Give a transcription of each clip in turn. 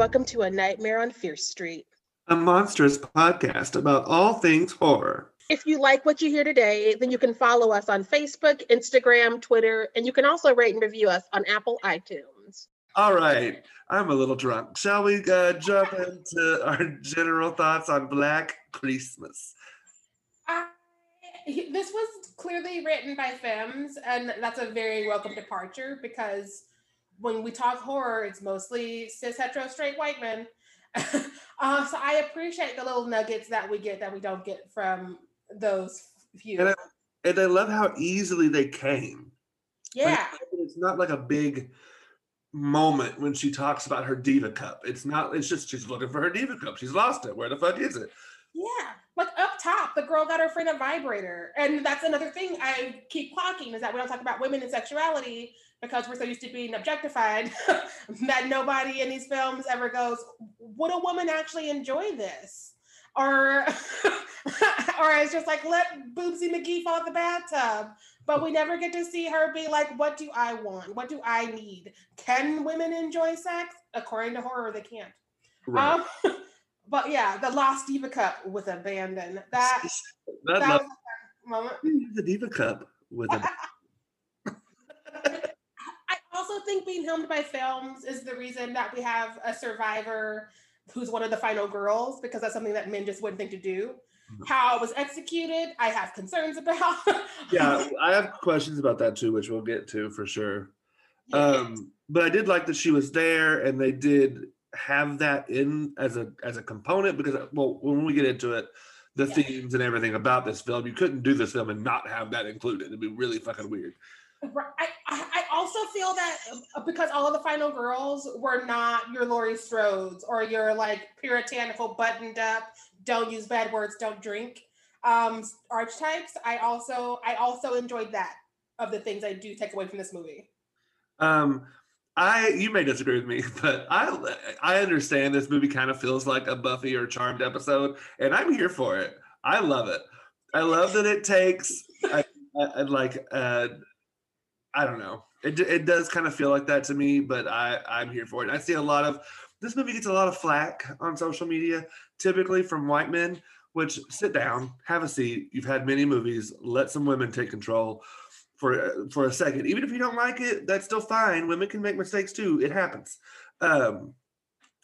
and welcome to A Nightmare on Fierce Street, a monstrous podcast about all things horror. If you like what you hear today, then you can follow us on Facebook, Instagram, Twitter, and you can also rate and review us on Apple iTunes. All right, I'm a little drunk. Shall we uh, jump into our general thoughts on Black Christmas? Uh, this was clearly written by femmes, and that's a very welcome departure because when we talk horror, it's mostly cis hetero straight white men. uh, so I appreciate the little nuggets that we get that we don't get from those few. And I, and I love how easily they came. Yeah, like, it's not like a big moment when she talks about her diva cup. It's not. It's just she's looking for her diva cup. She's lost it. Where the fuck is it? Yeah, like up top, the girl got her friend a vibrator, and that's another thing I keep clocking is that we don't talk about women and sexuality because we're so used to being objectified that nobody in these films ever goes, would a woman actually enjoy this? Or or it's just like let Boobsy McGee fall in the bathtub. But we never get to see her be like, what do I want? What do I need? Can women enjoy sex? According to horror, they can't. Right. Um, but yeah, the lost diva cup with abandon. That that, that was moment. The diva cup with a also think being helmed by films is the reason that we have a survivor who's one of the final girls because that's something that men just wouldn't think to do. Mm-hmm. How it was executed, I have concerns about. yeah, I have questions about that too, which we'll get to for sure. Um, but I did like that she was there and they did have that in as a as a component because well when we get into it the yeah. themes and everything about this film you couldn't do this film and not have that included it'd be really fucking weird I, I also feel that uh, because all of the final girls were not your Laurie Strodes or your like puritanical buttoned up, don't use bad words, don't drink um archetypes. I also I also enjoyed that of the things I do take away from this movie. Um I you may disagree with me, but I I understand this movie kind of feels like a Buffy or Charmed episode, and I'm here for it. I love it. I love that it takes I, I, like uh, I don't know. It, it does kind of feel like that to me, but I I'm here for it. I see a lot of this movie gets a lot of flack on social media, typically from white men. Which sit down, have a seat. You've had many movies. Let some women take control for for a second. Even if you don't like it, that's still fine. Women can make mistakes too. It happens. Um,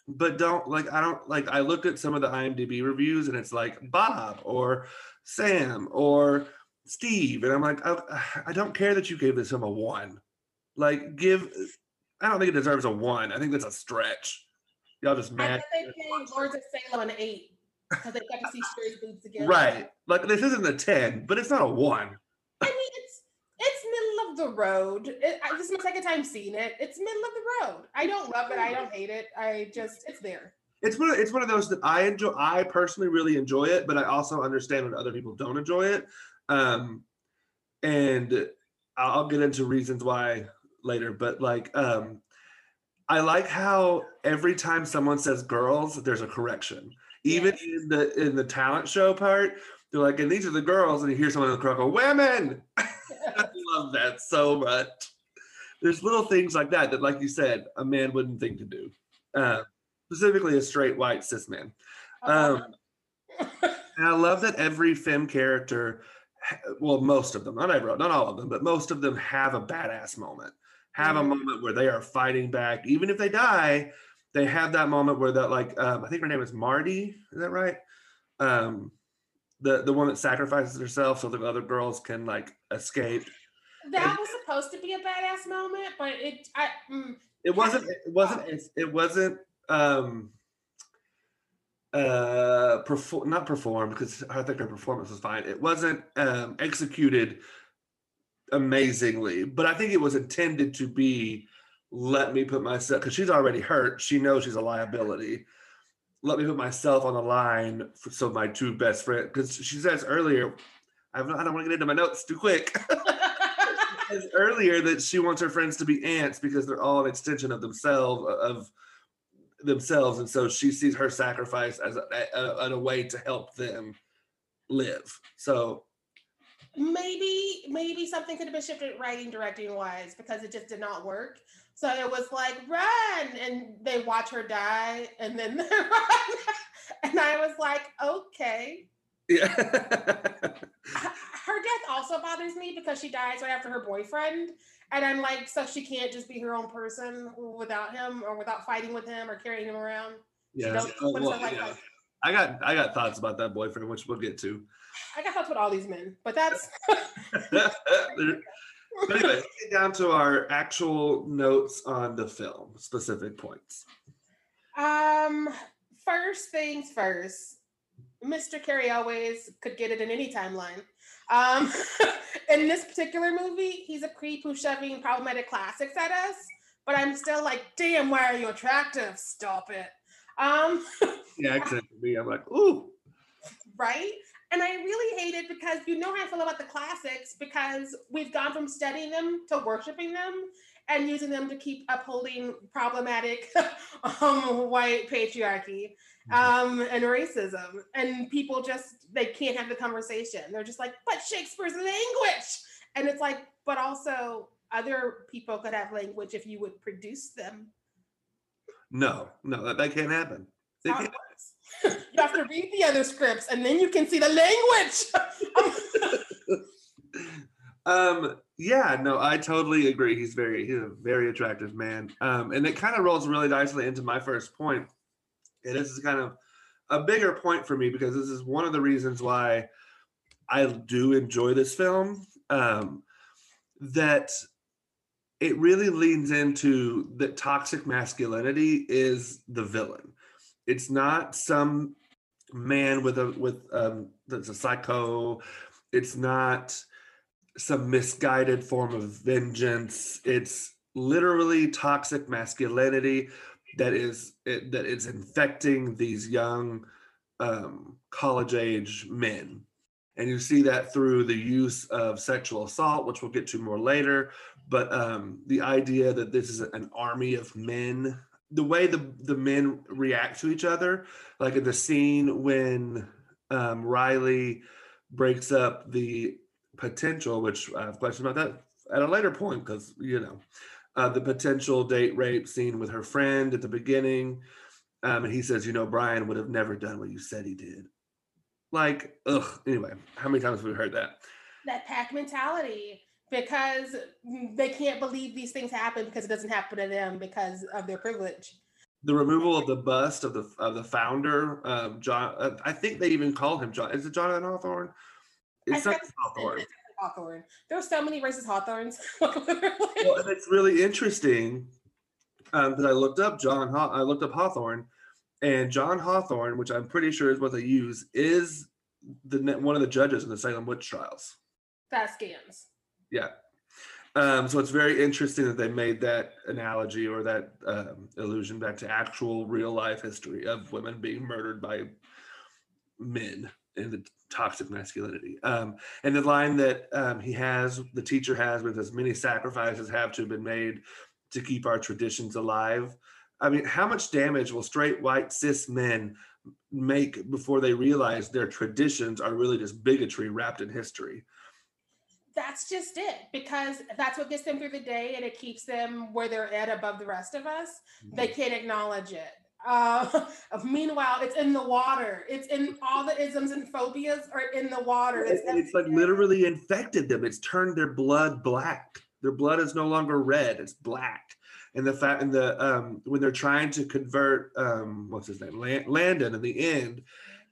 but don't like I don't like I looked at some of the IMDb reviews and it's like Bob or Sam or Steve, and I'm like, I, I don't care that you gave this film a one. Like, give. I don't think it deserves a one. I think that's a stretch. Y'all just mad. I think they gave Lords of Salem an eight because they got to see Sheri's boobs again. Right. Like this isn't a ten, but it's not a one. I mean, it's it's middle of the road. It, I, this is my second time seeing it. It's middle of the road. I don't love it. I don't hate it. I just it's there. It's one of it's one of those that I enjoy. I personally really enjoy it, but I also understand when other people don't enjoy it. Um, and I'll get into reasons why later, but like, um, I like how every time someone says girls, there's a correction. Even yes. in the in the talent show part, they're like, and these are the girls, and you hear someone in the crowd go, "Women." I love that so much. There's little things like that that, like you said, a man wouldn't think to do. Uh, specifically, a straight white cis man. Um, and I love that every femme character well, most of them, not everyone, not all of them, but most of them have a badass moment, have a mm-hmm. moment where they are fighting back. Even if they die, they have that moment where that, like, um, I think her name is Marty. Is that right? Um, the the one that sacrifices herself so the other girls can like escape. That and, was supposed to be a badass moment, but it I mm, it wasn't. It wasn't. It wasn't. Um, uh perform not performed because I think her performance was fine. It wasn't um executed amazingly, but I think it was intended to be let me put myself because she's already hurt. She knows she's a liability. Let me put myself on the line for, so my two best friends because she says earlier, I I don't want to get into my notes too quick. earlier that she wants her friends to be ants because they're all an extension of themselves of themselves, and so she sees her sacrifice as a, a, a way to help them live. So maybe maybe something could have been shifted writing directing wise because it just did not work. So it was like run! And they watch her die and then they run. And i was like okay. Yeah. her death also bothers me because she dies right after her boyfriend and i'm like so she can't just be her own person without him or without fighting with him or carrying him around yeah. Uh, well, like- yeah. I got I got thoughts about that boyfriend, which we'll get to. i got thoughts with all these men but that's but anyway, let's get down to our actual notes on the film, specific points. Um, first things first, Mr. Cary always could get it in any timeline. Um, in this particular movie, he's a creep who's shoving problematic classics at us, but I'm still like, damn, why are you attractive? Stop it. Um, accent for me, I'm like, ooh, right? And I really hate it because you know how I feel about the classics because we've gone from studying them to worshiping them and using them to keep upholding problematic um, white patriarchy um, and racism. And people just, they can't have the conversation. They're just like, but Shakespeare's language. And it's like, but also other people could have language if you would produce them. no, no, that, that can't happen. It can't- you have to read the other scripts and then you can see the language. um yeah no i totally agree he's very he's a very attractive man um and it kind of rolls really nicely into my first point and this is kind of a bigger point for me because this is one of the reasons why i do enjoy this film um that it really leans into that toxic masculinity is the villain it's not some man with a with um that's a psycho it's not some misguided form of vengeance. It's literally toxic masculinity that is it, that is infecting these young um, college age men. And you see that through the use of sexual assault, which we'll get to more later. But um, the idea that this is an army of men, the way the, the men react to each other, like in the scene when um, Riley breaks up the potential, which I have questions about that at a later point because you know uh, the potential date rape scene with her friend at the beginning, um, and he says, you know, Brian would have never done what you said he did. Like, ugh. Anyway, how many times have we heard that? that pack mentality because they can't believe these things happen because it doesn't happen to them because of their privilege. The removal of the bust of the of the founder, um, John. Uh, I think they even call him John. Is it Jonathan Hawthorne? It's the- Hawthorne. Hawthorne. There's so many racist Hawthorns. Well, and it's really interesting um, that I looked up John. Haw- I looked up Hawthorne, and John Hawthorne, which I'm pretty sure is what they use, is the ne- one of the judges in the Salem witch trials. Fast scans. Yeah. Um, so it's very interesting that they made that analogy or that um, allusion back to actual real life history of women being murdered by men in the toxic masculinity. Um, and the line that um, he has, the teacher has, with as many sacrifices have to have been made to keep our traditions alive. I mean, how much damage will straight white cis men make before they realize their traditions are really just bigotry wrapped in history? That's just it because that's what gets them through the day and it keeps them where they're at above the rest of us. They can't acknowledge it. Uh, meanwhile, it's in the water. It's in all the isms and phobias are in the water. It's, it's like literally infected them. It's turned their blood black. Their blood is no longer red; it's black. And the fact, and the um, when they're trying to convert, um, what's his name, Lan- Landon, in the end,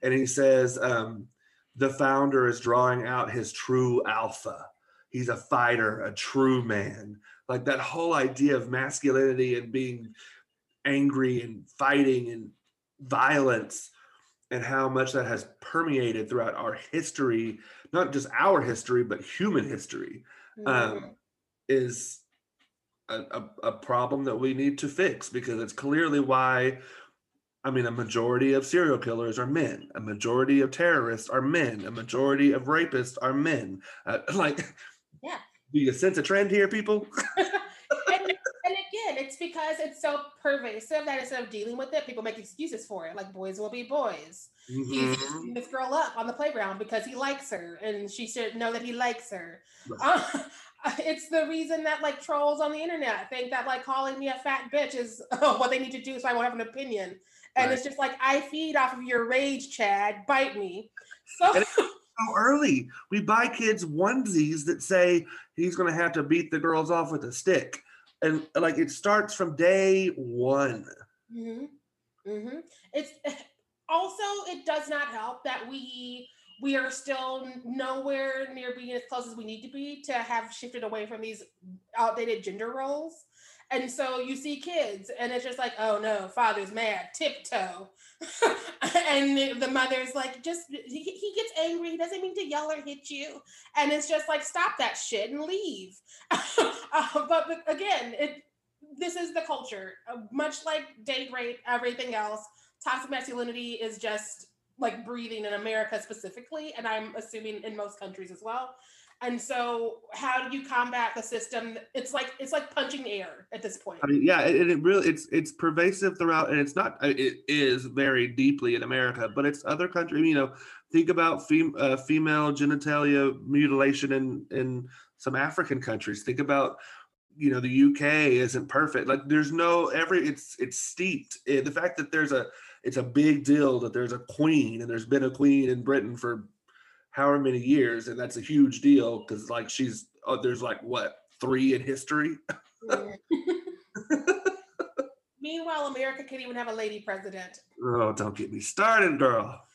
and he says, um, the founder is drawing out his true alpha. He's a fighter, a true man. Like that whole idea of masculinity and being angry and fighting and violence and how much that has permeated throughout our history, not just our history, but human history, Mhm. um, is a, a, a problem that we need to fix because it's clearly why. I mean, a majority of serial killers are men. A majority of terrorists are men. A majority of rapists are men. Uh, like, Yeah. do you sense a trend here, people? and, and again, it's because it's so pervasive that instead of dealing with it, people make excuses for it. Like boys will be boys. He's Mhm. beating this girl up on the playground because he likes her, and she should know that he likes her. Right. Uh, it's the reason that like trolls on the internet think that like calling me a fat bitch is what they need to do so I won't have an opinion. And Right. it's just like I feed off of your rage, Chad. Bite me. So so early. We buy kids onesies that say he's going to have to beat the girls off with a stick. And like it starts from day one. hmm hmm It's also it does not help that we we are still nowhere near being as close as we need to be to have shifted away from these outdated gender roles. And so you see kids, and it's just like, oh no, father's mad, tiptoe. and the- the mother's like, just he, he gets angry, he doesn't mean to yell or hit you. And it's just like, stop that shit and leave. Uh, but, but again, it this is the culture. Uh, much like date rape, everything else, toxic masculinity is just like breathing in America specifically, and I'm assuming in most countries as well. And so, how do you combat the system? It's like it's like punching air at this point. I mean, yeah, it, it really it's it's pervasive throughout, and it's not. It is very deeply in America, but it's other countries. You know, think about fem, uh, female genitalia mutilation in in some African countries. Think about you know the UK isn't perfect. Like there's no every it's it's steeped. in the fact that there's a it's a big deal that there's a queen and there's been a queen in Britain for however many years, and that's a huge deal because like she's oh, there's like what three in history. Meanwhile, America can't even have a lady president. Oh, don't get me started, girl.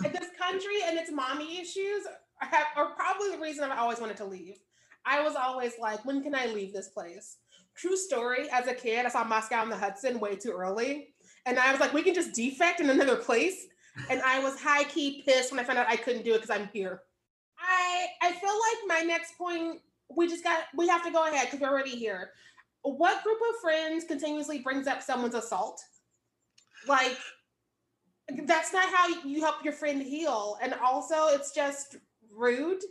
This country and its mommy issues have, are probably the reason I've always wanted to leave. I was always like, when can I leave this place? True story. As a kid, I saw Moscow on the Hudson way too early, and I was like, we can just defect in another place. And I was high key pissed when I found out I couldn't do it because I'm here. I I feel like my next point, we just got we have to go ahead because we're already here. What group of friends continuously brings up someone's assault? Like that's not how you help your friend heal. And also, it's just rude.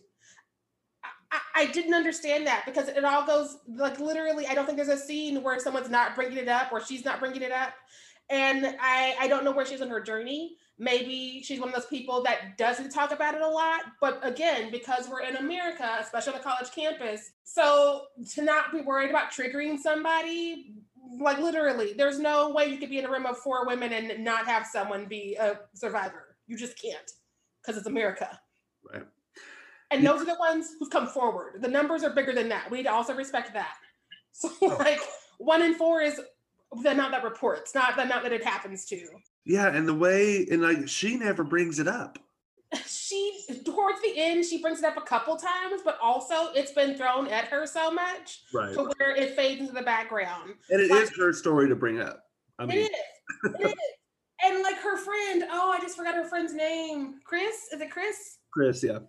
I, I didn't understand that because it all goes like literally. I don't think there's a scene where someone's not bringing it up or she's not bringing it up, and I I don't know where she's on her journey. Maybe she's one of those people that doesn't talk about it a lot. But again, because we're in America, especially on a college campus, so to not be worried about triggering somebody, like literally, there's no way you could be in a room of four women and not have someone be a survivor. You just can't because it's America. Right. And Yeah. those are the ones who've come forward. The numbers are bigger than that. We need to also respect that. So, Oh. like, one in four is the amount that reports, not the amount that it happens to. Yeah, and the way and like she never brings it up. She, towards the end, she brings it up a couple times, but also it's been thrown at her so much Right. to where it fades into the background. And it like- is her story to bring up. I mean, is. It is. And like her friend, oh, I just forgot her friend's name. Chris? Is it Chris? Chris, yeah.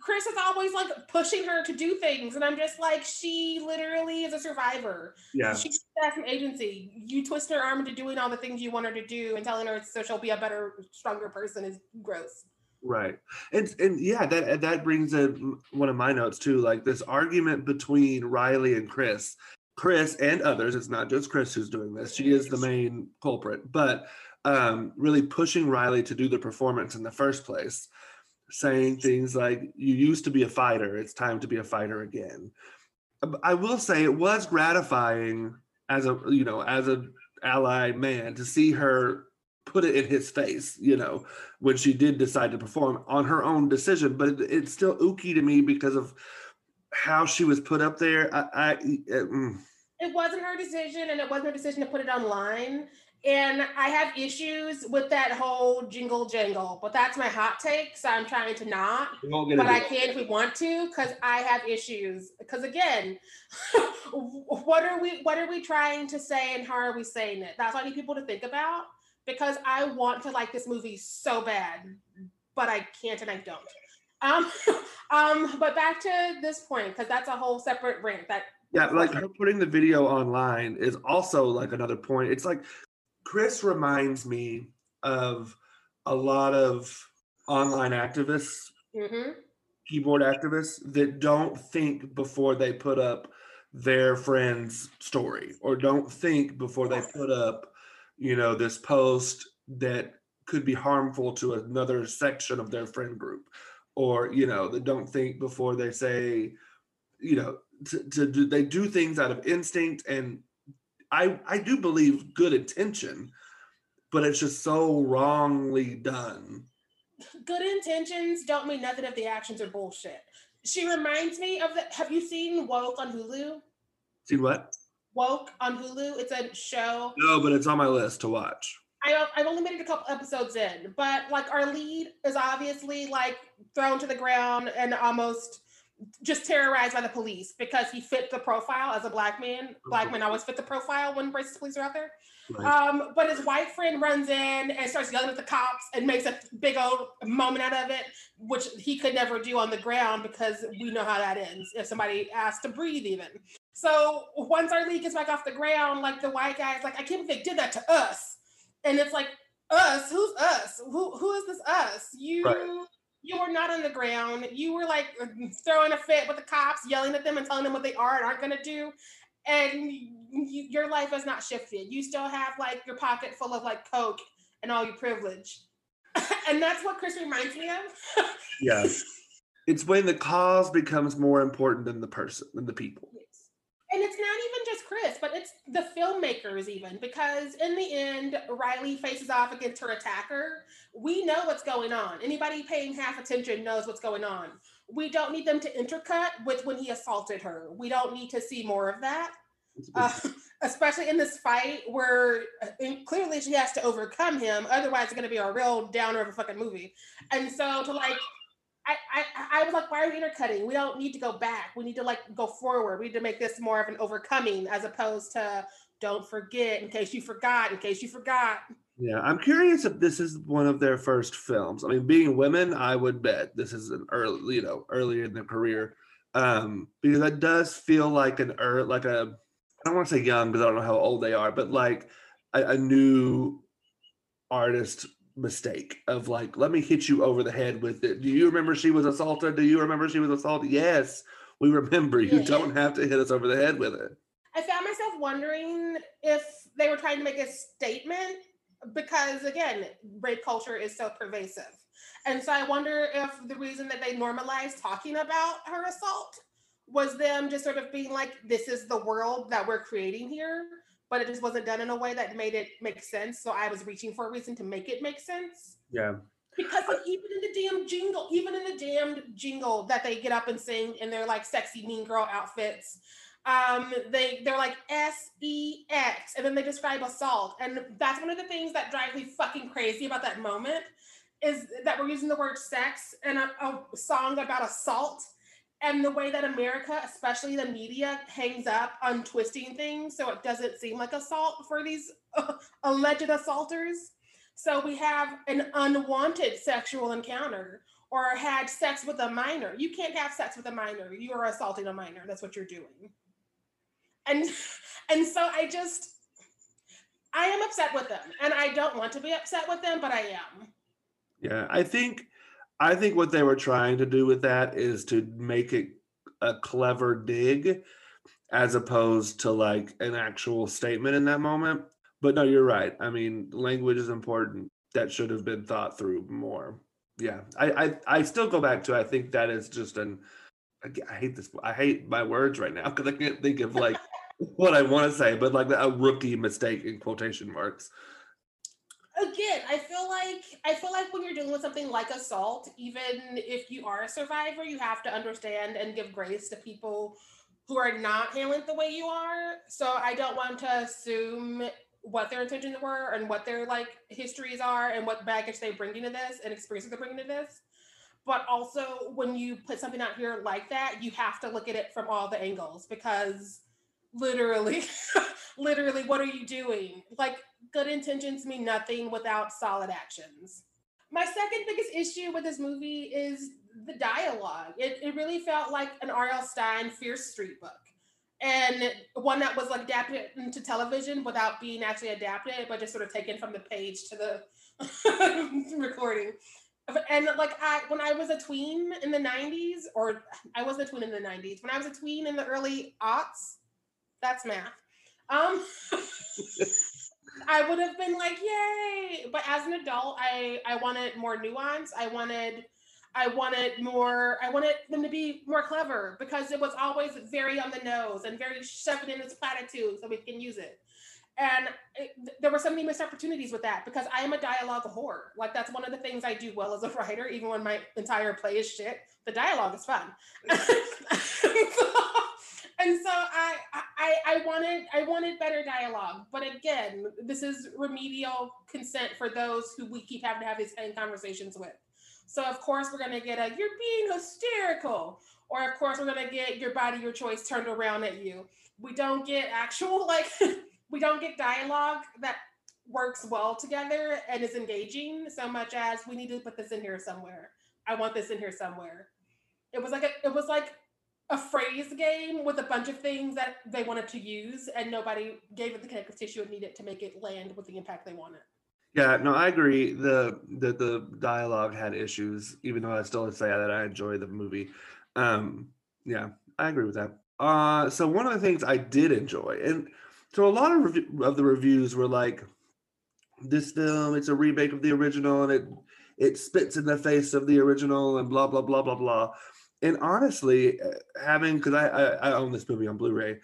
Chris is always like pushing her to do things. And I'm just like, she literally is a survivor. Yeah. She has an agency. You twist her arm into doing all the things you want her to do and telling her so she'll be a better, stronger person is gross. Right. And and yeah, that that brings in one of my notes too, like this argument between Riley and Chris. Chris and others, it's not just Chris who's doing this. She is the main culprit, but um really pushing Riley to do the performance in the first place, saying things like you used to be a fighter, it's time to be a fighter again. I will say it was gratifying as a you know, as a ally man to see her put it in his face, you know, when she did decide to perform on her own decision. But it, it's still ooky to me because of how she was put up there. I, I uh, mm, It wasn't her decision and it wasn't her decision to put it online. And I have issues with that whole jingle jangle, but that's my hot take. So I'm trying to not. we won't get but I can if we want to, because I have issues. Because again, what are we what are we trying to say and how are we saying it? That's what I need people to think about. Because I want to like this movie so bad, but I can't and I don't. Um, um, but back to this point, because that's a whole separate rant. That Yeah, like her putting the video online is also like another point. It's like Chris reminds me of a lot of online activists Mhm. keyboard activists that don't think before they put up their friend's story or don't think before they put up, you know, this post that could be harmful to another section of their friend group or you know they don't think before they say you know to, to do they do things out of instinct and i i do believe good intention but it's just so wrongly done Good intentions don't mean nothing if the actions are bullshit. She reminds me of the. Have you seen Woke on Hulu? see what Woke on Hulu. It's a show. no but it's on my list to watch I, I've only made it a couple episodes in, but like our lead is obviously like thrown to the ground and almost just terrorized by the police because he fit the profile as a black man. Black men always fit the profile when racist police are out there. Right. Um, but his white friend runs in and starts yelling at the cops and makes a big old moment out of it, which he could never do on the ground because we know how that ends if somebody asks to breathe, even. So once our lead gets back off the ground, like the white guy's like, I can't believe they did that to us. And it's like, us? Who's us? Who who is this us? You Right. You were not on the ground. You were like throwing a fit with the cops, yelling at them and telling them what they are and aren't gonna do. And you, your life has not shifted. You still have like your pocket full of like coke and all your privilege. and that's what Chris reminds me of. yes. it's when the cause becomes more important than the person than the people And it's not even just Chris, but it's the filmmakers, even because in the end, Riley faces off against her attacker. We know what's going on. Anybody paying half attention knows what's going on. We don't need them to intercut with when he assaulted her. We don't need to see more of that, It's a big- uh, especially in this fight where uh, clearly she has to overcome him. Otherwise, it's going to be a real downer of a fucking movie. And so to like I, I was like, why are we intercutting? We don't need to go back. We need to like go forward. We need to make this more of an overcoming as opposed to don't forget in case you forgot, in case you forgot. Yeah, I'm curious if this is one of their first films. I mean, being women, I would bet this is an early, you know, earlier in their career, um, because that does feel like an er, like a, I don't want to say young because I don't know how old they are, but like a, a new artist mistake of like, let me hit you over the head with it. Do you remember she was assaulted? Do you remember she was assaulted? Yes, we remember. You Yeah. don't have to hit us over the head with it. I found myself wondering if they were trying to make a statement because again, rape culture is so pervasive. And so I wonder if the reason that they normalized talking about her assault was them just sort of being like, this is the world that we're creating here, but it just wasn't done in a way that made it make sense. So I was reaching for a reason to make it make sense. Yeah. Because like, even in the damn jingle, even in the damned jingle that they get up and sing in their like sexy mean girl outfits, um, they they're like S E X, and then they describe assault, and that's one of the things that drives me fucking crazy about that moment is that we're using the word sex in a, a song about assault. And the way that America, especially the media, hangs up on twisting things so it doesn't seem like assault for these alleged assaulters. So we have an unwanted sexual encounter or had sex with a minor. You can't have sex with a minor. You are assaulting a minor. That's what you're doing. And and so I just I am upset with them. And I don't want to be upset with them, but I am. Yeah, I think I think what they were trying to do with that is to make it a clever dig as opposed to like an actual statement in that moment. But no, you're right. I mean, language is important. That should have been thought through more. Yeah. I I, I still go back to I think that is just an I hate this I hate my words right now because I can't think of like what I want to say, but like a rookie mistake in quotation marks. Again i feel like i feel like when you're dealing with something like assault even if you are a survivor you have to understand and give grace to people who are not handling the way you are. So i don't want to assume what their intentions were and what their like histories are and what baggage they bring into this and experiences they're bringing to this. But also when you put something out here like that you have to look at it from all the angles because literally literally what are you doing like good intentions mean nothing without solid actions. My second biggest issue with this movie is the dialogue. It, it really felt like an R.L. Stine Fierce Street book. And one that was like adapted into television without being actually adapted, but just sort of taken from the page to the recording. And like I when I was a tween in the 90s, or I wasn't a tween in the 90s, when I was a tween in the early aughts, That's math. Um, I would have been like, yay! But as an adult, I I wanted more nuance. I wanted I wanted more. I wanted them to be more clever because it was always very on the nose and very shoved in its platitude so we can use it. And it, there were so many missed opportunities with that because I am a dialogue whore. Like that's one of the things I do well as a writer, even when my entire play is shit. The dialogue is fun. and so I, I I wanted I wanted better dialogue, but again, this is remedial consent for those who we keep having to have these same conversations with. So of course we're gonna get a you're being hysterical, or of course we're gonna get your body, your choice turned around at you. We don't get actual like we don't get dialogue that works well together and is engaging so much as we need to put this in here somewhere. I want this in here somewhere. It was like a, it was like a phrase game with a bunch of things that they wanted to use, and nobody gave it the connective tissue it needed to make it land with the impact they wanted. Yeah, no, I agree. The the the dialogue had issues, even though I still say that I enjoy the movie. Um, yeah, I agree with that. Uh, so one of the things I did enjoy, and so a lot of rev- of the reviews were like, "This film, it's a remake of the original, and it it spits in the face of the original, and blah blah blah blah blah." And honestly, uh, having because I, I I own this movie on Blu-ray,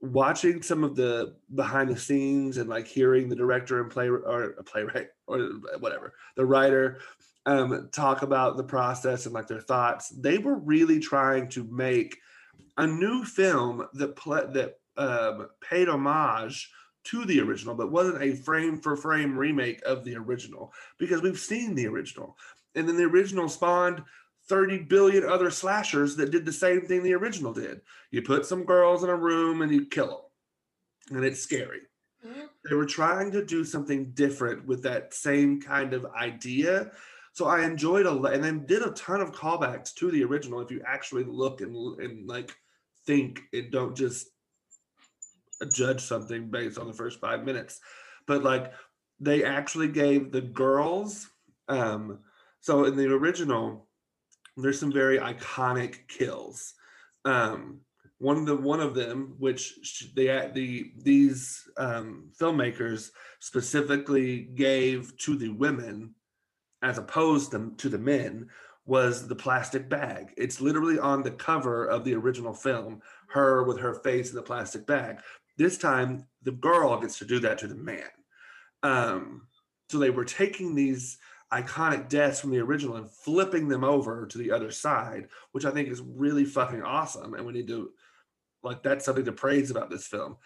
watching some of the behind the scenes and like hearing the director and play or playwright or whatever the writer um talk about the process and like their thoughts they were really trying to make a new film that play that um paid homage to the original but wasn't a frame for frame remake of the original because we've seen the original. And then the original spawned 30 billion other slashers that did the same thing the original did. You put some girls in a room and you kill them, and it's scary. Mm-hmm. They were trying to do something different with that same kind of idea. So I enjoyed a lot, and then did a ton of callbacks to the original. If you actually look and and like think and don't just judge something based on the first five minutes, but like they actually gave the girls. Um, so in the original, there's some very iconic kills. Um, one of the one of them, which they the these um, filmmakers specifically gave to the women, as opposed to, to the men, was the plastic bag. It's literally on the cover of the original film, her with her face in the plastic bag. This time, the girl gets to do that to the man. Um, so they were taking these iconic deaths from the original and flipping them over to the other side, which I think is really fucking awesome. And we need to, like, that's something to praise about this film.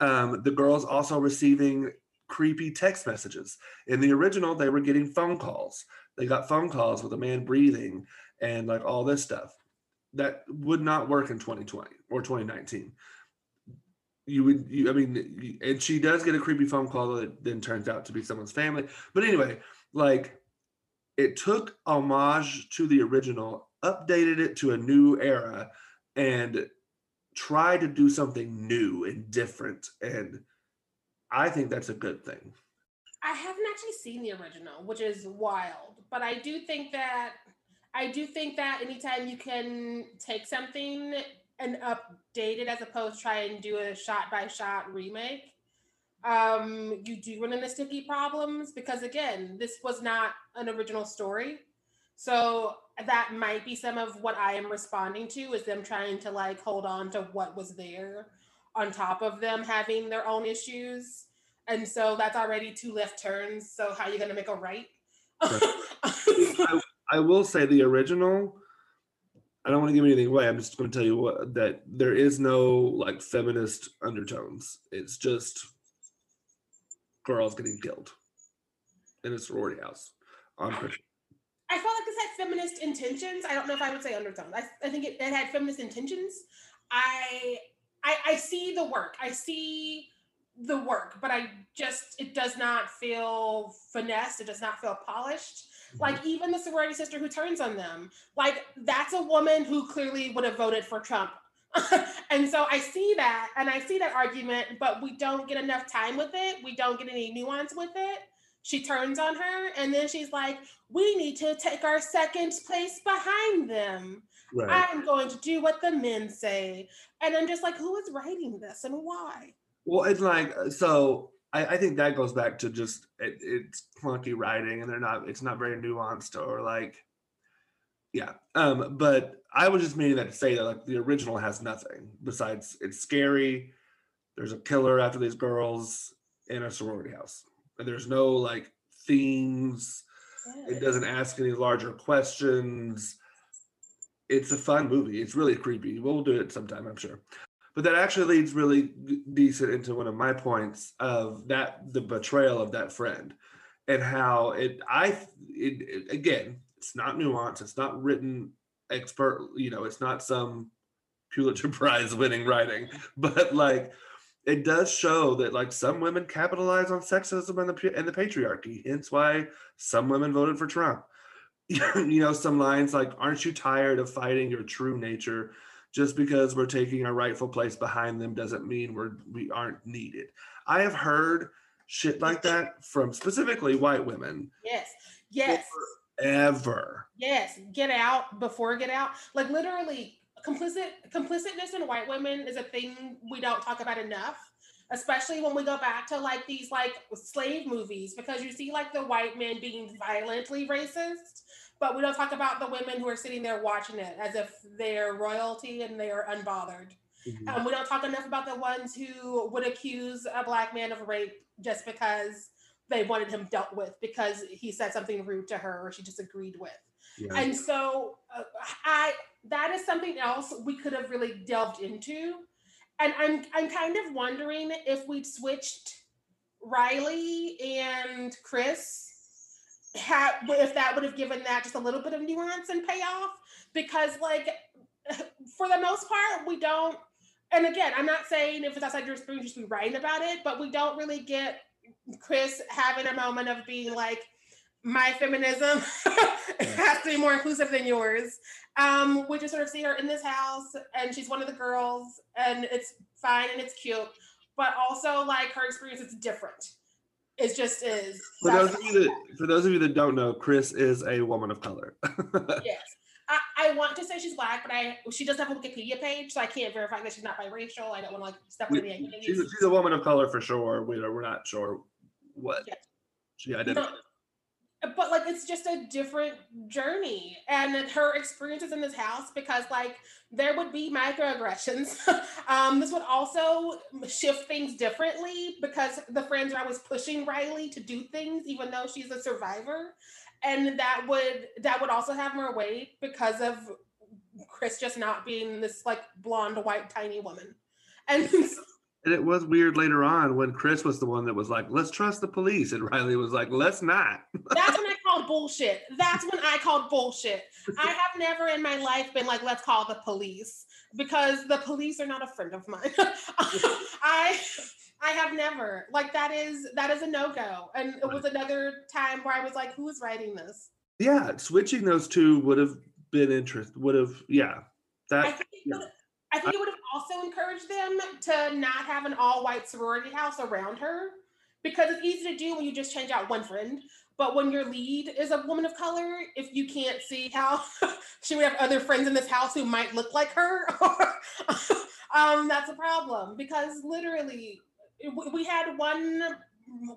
Um, the girls also receiving creepy text messages. In the original, they were getting phone calls. They got phone calls with a man breathing and like all this stuff. That would not work in 2020 or 2019. You would, you, I mean, and she does get a creepy phone call that then turns out to be someone's family. But anyway, like it took homage to the original, updated it to a new era, and tried to do something new and different. And I think that's a good thing. I haven't actually seen the original, which is wild, but I do think that I do think that anytime you can take something and update it as opposed to try and do a shot by shot remake, um, you do run into sticky problems because again, this was not an original story. So that might be some of what I am responding to is them trying to like hold on to what was there on top of them having their own issues. And so that's already two left turns. So how are you gonna make a right? I, I will say the original I don't want to give anything away. I'm just going to tell you what that there is no like feminist undertones. It's just girls getting killed in a sorority house on Christmas. I felt like this had feminist intentions. I don't know if I would say undertones. I, I think it, it had feminist intentions. I, I I see the work. I see the work, but I just it does not feel finesse. It does not feel polished. Mm-hmm. Like even the sorority sister who turns on them, like that's a woman who clearly would have voted for Trump and so I see that and I see that argument, but we don't get enough time with it. We don't get any nuance with it. She turns on her and then she's like, we need to take our second place behind them. Right. I'm going to do what the men say. And I'm just like, who is writing this and why? Well, it's like uh, so. I, I think that goes back to just it, it's clunky writing, and they're not. It's not very nuanced or like, yeah. Um, but I was just meaning that to say that like the original has nothing besides it's scary. There's a killer after these girls in a sorority house, and there's no like themes. It doesn't ask any larger questions. It's a fun movie. It's really creepy. We'll do it sometime, I'm sure. But that actually leads really decent into one of my points of that the betrayal of that friend and how it I it, it- again, it's not nuanced, it's not written expert, you know, it's not some Pulitzer Prize winning writing, but like it does show that like some women capitalize on sexism and the and the patriarchy. Hence why some women voted for Trump. you know, some lines like, "Aren't you tired of fighting your true nature? Just because we're taking our rightful place behind them doesn't mean we're we aren't needed." I have heard shit like that from specifically white women Yes. Yes. Ever. Yes. Get out before get out. Like literally complicit complicitness in white women is a thing we don't talk about enough. Especially when we go back to like these like slave movies, because you see like the white men being violently racist, but we don't talk about the women who are sitting there watching it as if they're royalty and they are unbothered. Um, we don't talk enough about the ones who would accuse a black man of rape just because they wanted him dealt with because he said something rude to her or she disagreed with. Yeah. And so uh, I that is something else we could have really delved into. And I'm I'm kind of wondering if we'd switched Riley and Chris had if that would have given that just a little bit of nuance and payoff because like for the most part we don't and again i'm not saying if it's outside your experience you should be writing about it but we don't really get chris having a moment of being like my feminism has to be more inclusive than yours um we just sort of see her in this house and she's one of the girls and it's fine and it's cute but also like her experience is different it just is For That's- those of you that for those of you that don't know, Chris is a woman of color. Yes. I, I want to say she's black, but I she doesn't have a Wikipedia page, so I can't verify that she's not biracial. I don't want to like step on the she's, a, she's a woman of color for sure. We we're not sure what Yeah. she identifies. No, but like it's just a different journey and her experiences in this house because like there would be microaggressions um this would also shift things differently because the friends are always pushing riley to do things even though she's a survivor and that would that would also have more weight because of chris just not being this like blonde white tiny woman and And it was weird later on when Chris was the one that was like, "Let's trust the police," and Riley was like, "Let's not." That's when I called bullshit. That's when I called bullshit. I have never in my life been like, let's call the police because the police are not a friend of mine. I I have never. Like that is that is a no-go. And it was another time where I was like, who is writing this? Yeah, switching those two would have been interest. Would have, yeah. That think it would I think it would have also encouraged them to not have an all-white sorority house around her because it's easy to do when you just change out one friend. But when your lead is a woman of color, if you can't see how she would have other friends in this house who might look like her, um, that's a problem. Because literally, we had one,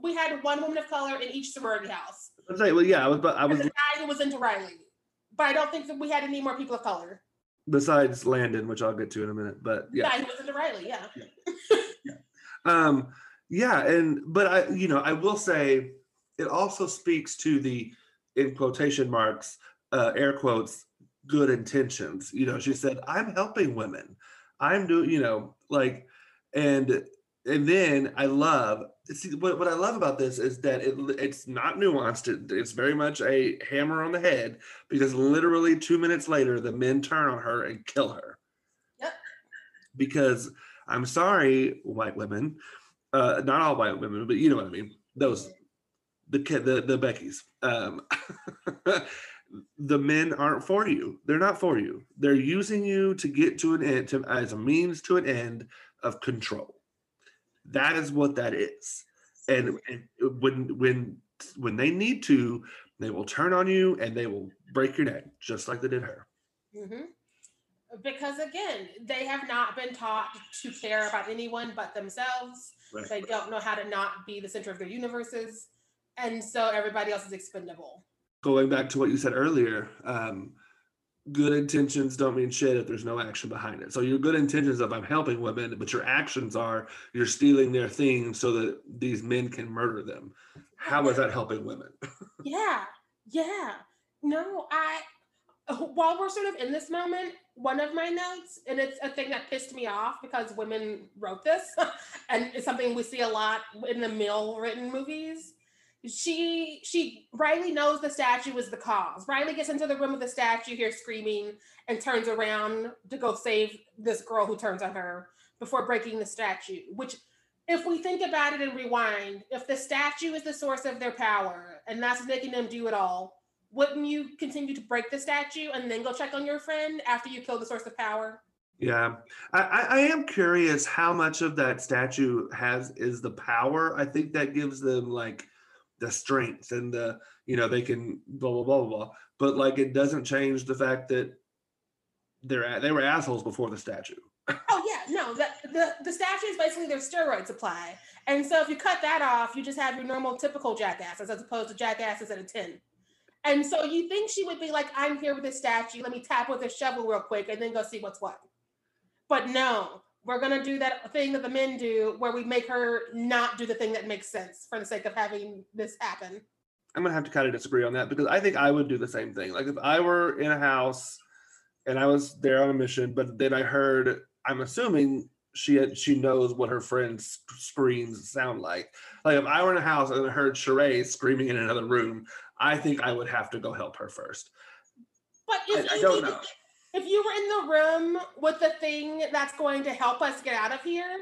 we had one woman of color in each sorority house. Well, yeah, I was, but I was the guy who was into Riley, but I don't think that we had any more people of color. Besides Landon, which I'll get to in a minute. But yeah, Yeah, he was into Riley. Yeah. um, yeah, and but I, you know, I will say, it also speaks to the, in quotation marks, uh, air quotes, good intentions. You know, she said, "I'm helping women. I'm doing," you know, like, and and then I love see what, what I love about this is that it it's not nuanced. It, it's very much a hammer on the head because literally two minutes later, the men turn on her and kill her. Yep. Because I'm sorry, white women, uh, not all white women, but you know what I mean. Those the the the Beckys. Um, the men aren't for you. They're not for you. They're using you to get to an end, to, as a means to an end of control. That is what that is. And, and when when when they need to, they will turn on you and they will break your neck, just like they did her. hmm because again, they have not been taught to care about anyone but themselves. Right. They don't know how to not be the center of their universes. And so everybody else is expendable. Going back to what you said earlier, um, good intentions don't mean shit if there's no action behind it. So your good intentions of I'm helping women, but your actions are you're stealing their things so that these men can murder them. How is that helping women? Yeah, yeah. No, I, while we're sort of in this moment, one of my notes, and it's a thing that pissed me off because women wrote this, and it's something we see a lot in the male written movies. She, she, Riley knows the statue is the cause. Riley gets into the room with the statue here screaming and turns around to go save this girl who turns on her before breaking the statue, which if we think about it and rewind, if the statue is the source of their power and that's making them do it all, wouldn't you continue to break the statue and then go check on your friend after you kill the source of power? Yeah, I, I am curious how much of that statue has is the power. I think that gives them like the strength and the you know they can blah blah blah blah blah. But like it doesn't change the fact that they're they were assholes before the statue. Oh yeah, no, the, the the statue is basically their steroid supply. And so if you cut that off, you just have your normal typical jackasses as opposed to jackasses at a 10. And so you think she would be like, I'm here with this statue, let me tap with a shovel real quick and then go see what's what. But no, we're gonna do that thing that the men do where we make her not do the thing that makes sense for the sake of having this happen. I'm gonna have to kind of disagree on that because I think I would do the same thing. Like if I were in a house and I was there on a mission, but then I heard, I'm assuming she had, she knows what her friends' screams sound like. Like if I were in a house and I heard Sheree screaming in another room, I think I would have to go help her first. But I, I don't know. If you were in the room with the thing that's going to help us get out of here,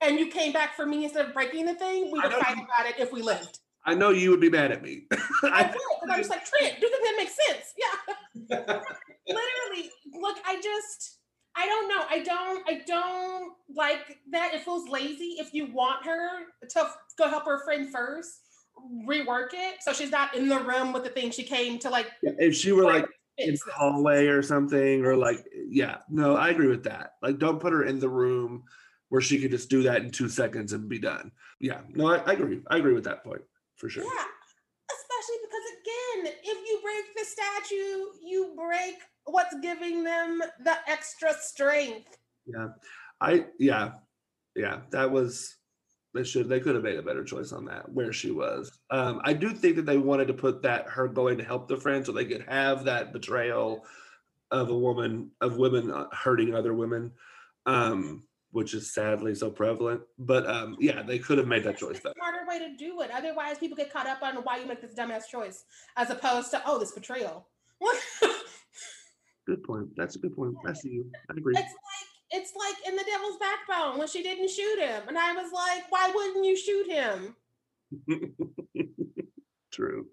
and you came back for me instead of breaking the thing, we would fight you- about it if we lived. I know you would be mad at me. I would, because I'm just like, Trent, do something that makes sense. Yeah. Literally, look, I just I don't know. I don't I don't like that. It feels lazy if you want her to go help her friend first, rework it so she's not in the room with the thing she came to like if she were like in the hallway or something, or like, yeah, no, I agree with that. Like, don't put her in the room where she could just do that in two seconds and be done. Yeah, no, I, I agree. I agree with that point for sure. Yeah. Especially because again, if you break the statue, you break what's giving them the extra strength. Yeah, I yeah, yeah. That was they should they could have made a better choice on that where she was. Um, I do think that they wanted to put that her going to help the friend so they could have that betrayal of a woman of women uh, hurting other women, um, which is sadly so prevalent. But um, yeah, they could have made that choice better. smarter way to do it. Otherwise, people get caught up on why you make this dumbass choice, as opposed to oh, this betrayal. Good point. That's a good point. I see you. I agree. It's it's like in the Devil's Backbone when she didn't shoot him, and I was like, why wouldn't you shoot him? true.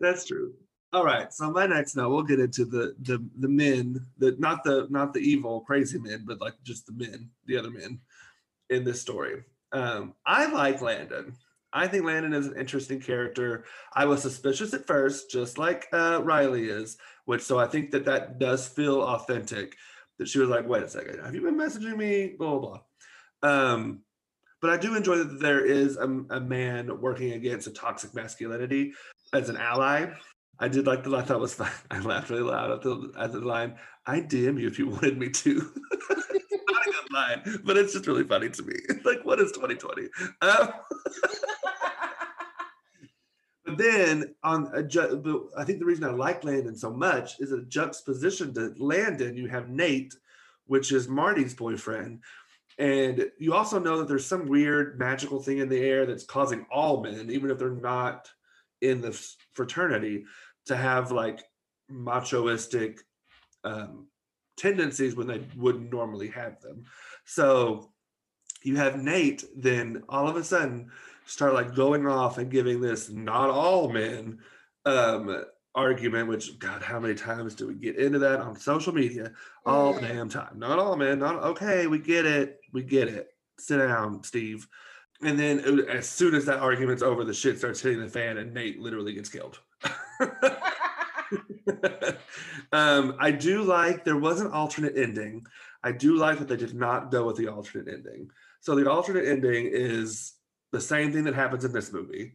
That's true. All right. So my next note, we'll get into the the the men, the not the not the evil crazy men, but like just the men, the other men in this story. Um, I like Landon. I think Landon is an interesting character. I was suspicious at first, just like uh, Riley is, which so I think that that does feel authentic. That she was like, "Wait a second, have you been messaging me?" Blah blah blah. Um, but I do enjoy that there is a, a man working against a toxic masculinity as an ally. I did like the I thought was fun. I laughed really loud at the at the line. I DM you if you wanted me to. Not a good line, but it's just really funny to me. Like, what is 2020? Um, but then on a ju- I think the reason I like Landon so much is a juxtaposition to Landon. You have Nate, which is Marty's boyfriend, and you also know that there's some weird magical thing in the air that's causing all men, even if they're not in the fraternity, to have like machoistic um, tendencies when they wouldn't normally have them. So you have Nate then all of a sudden start like going off and giving this not all men um argument which god how many times do we get into that on social media? All the damn time. Not all men not okay we get it we get it. Sit down steve. And then uh, as soon as that argument's over the shit starts hitting the fan and nate literally gets killed. Um, I do like there was an alternate ending. I do like that they did not go with the alternate ending. So the alternate ending is the same thing that happens in this movie,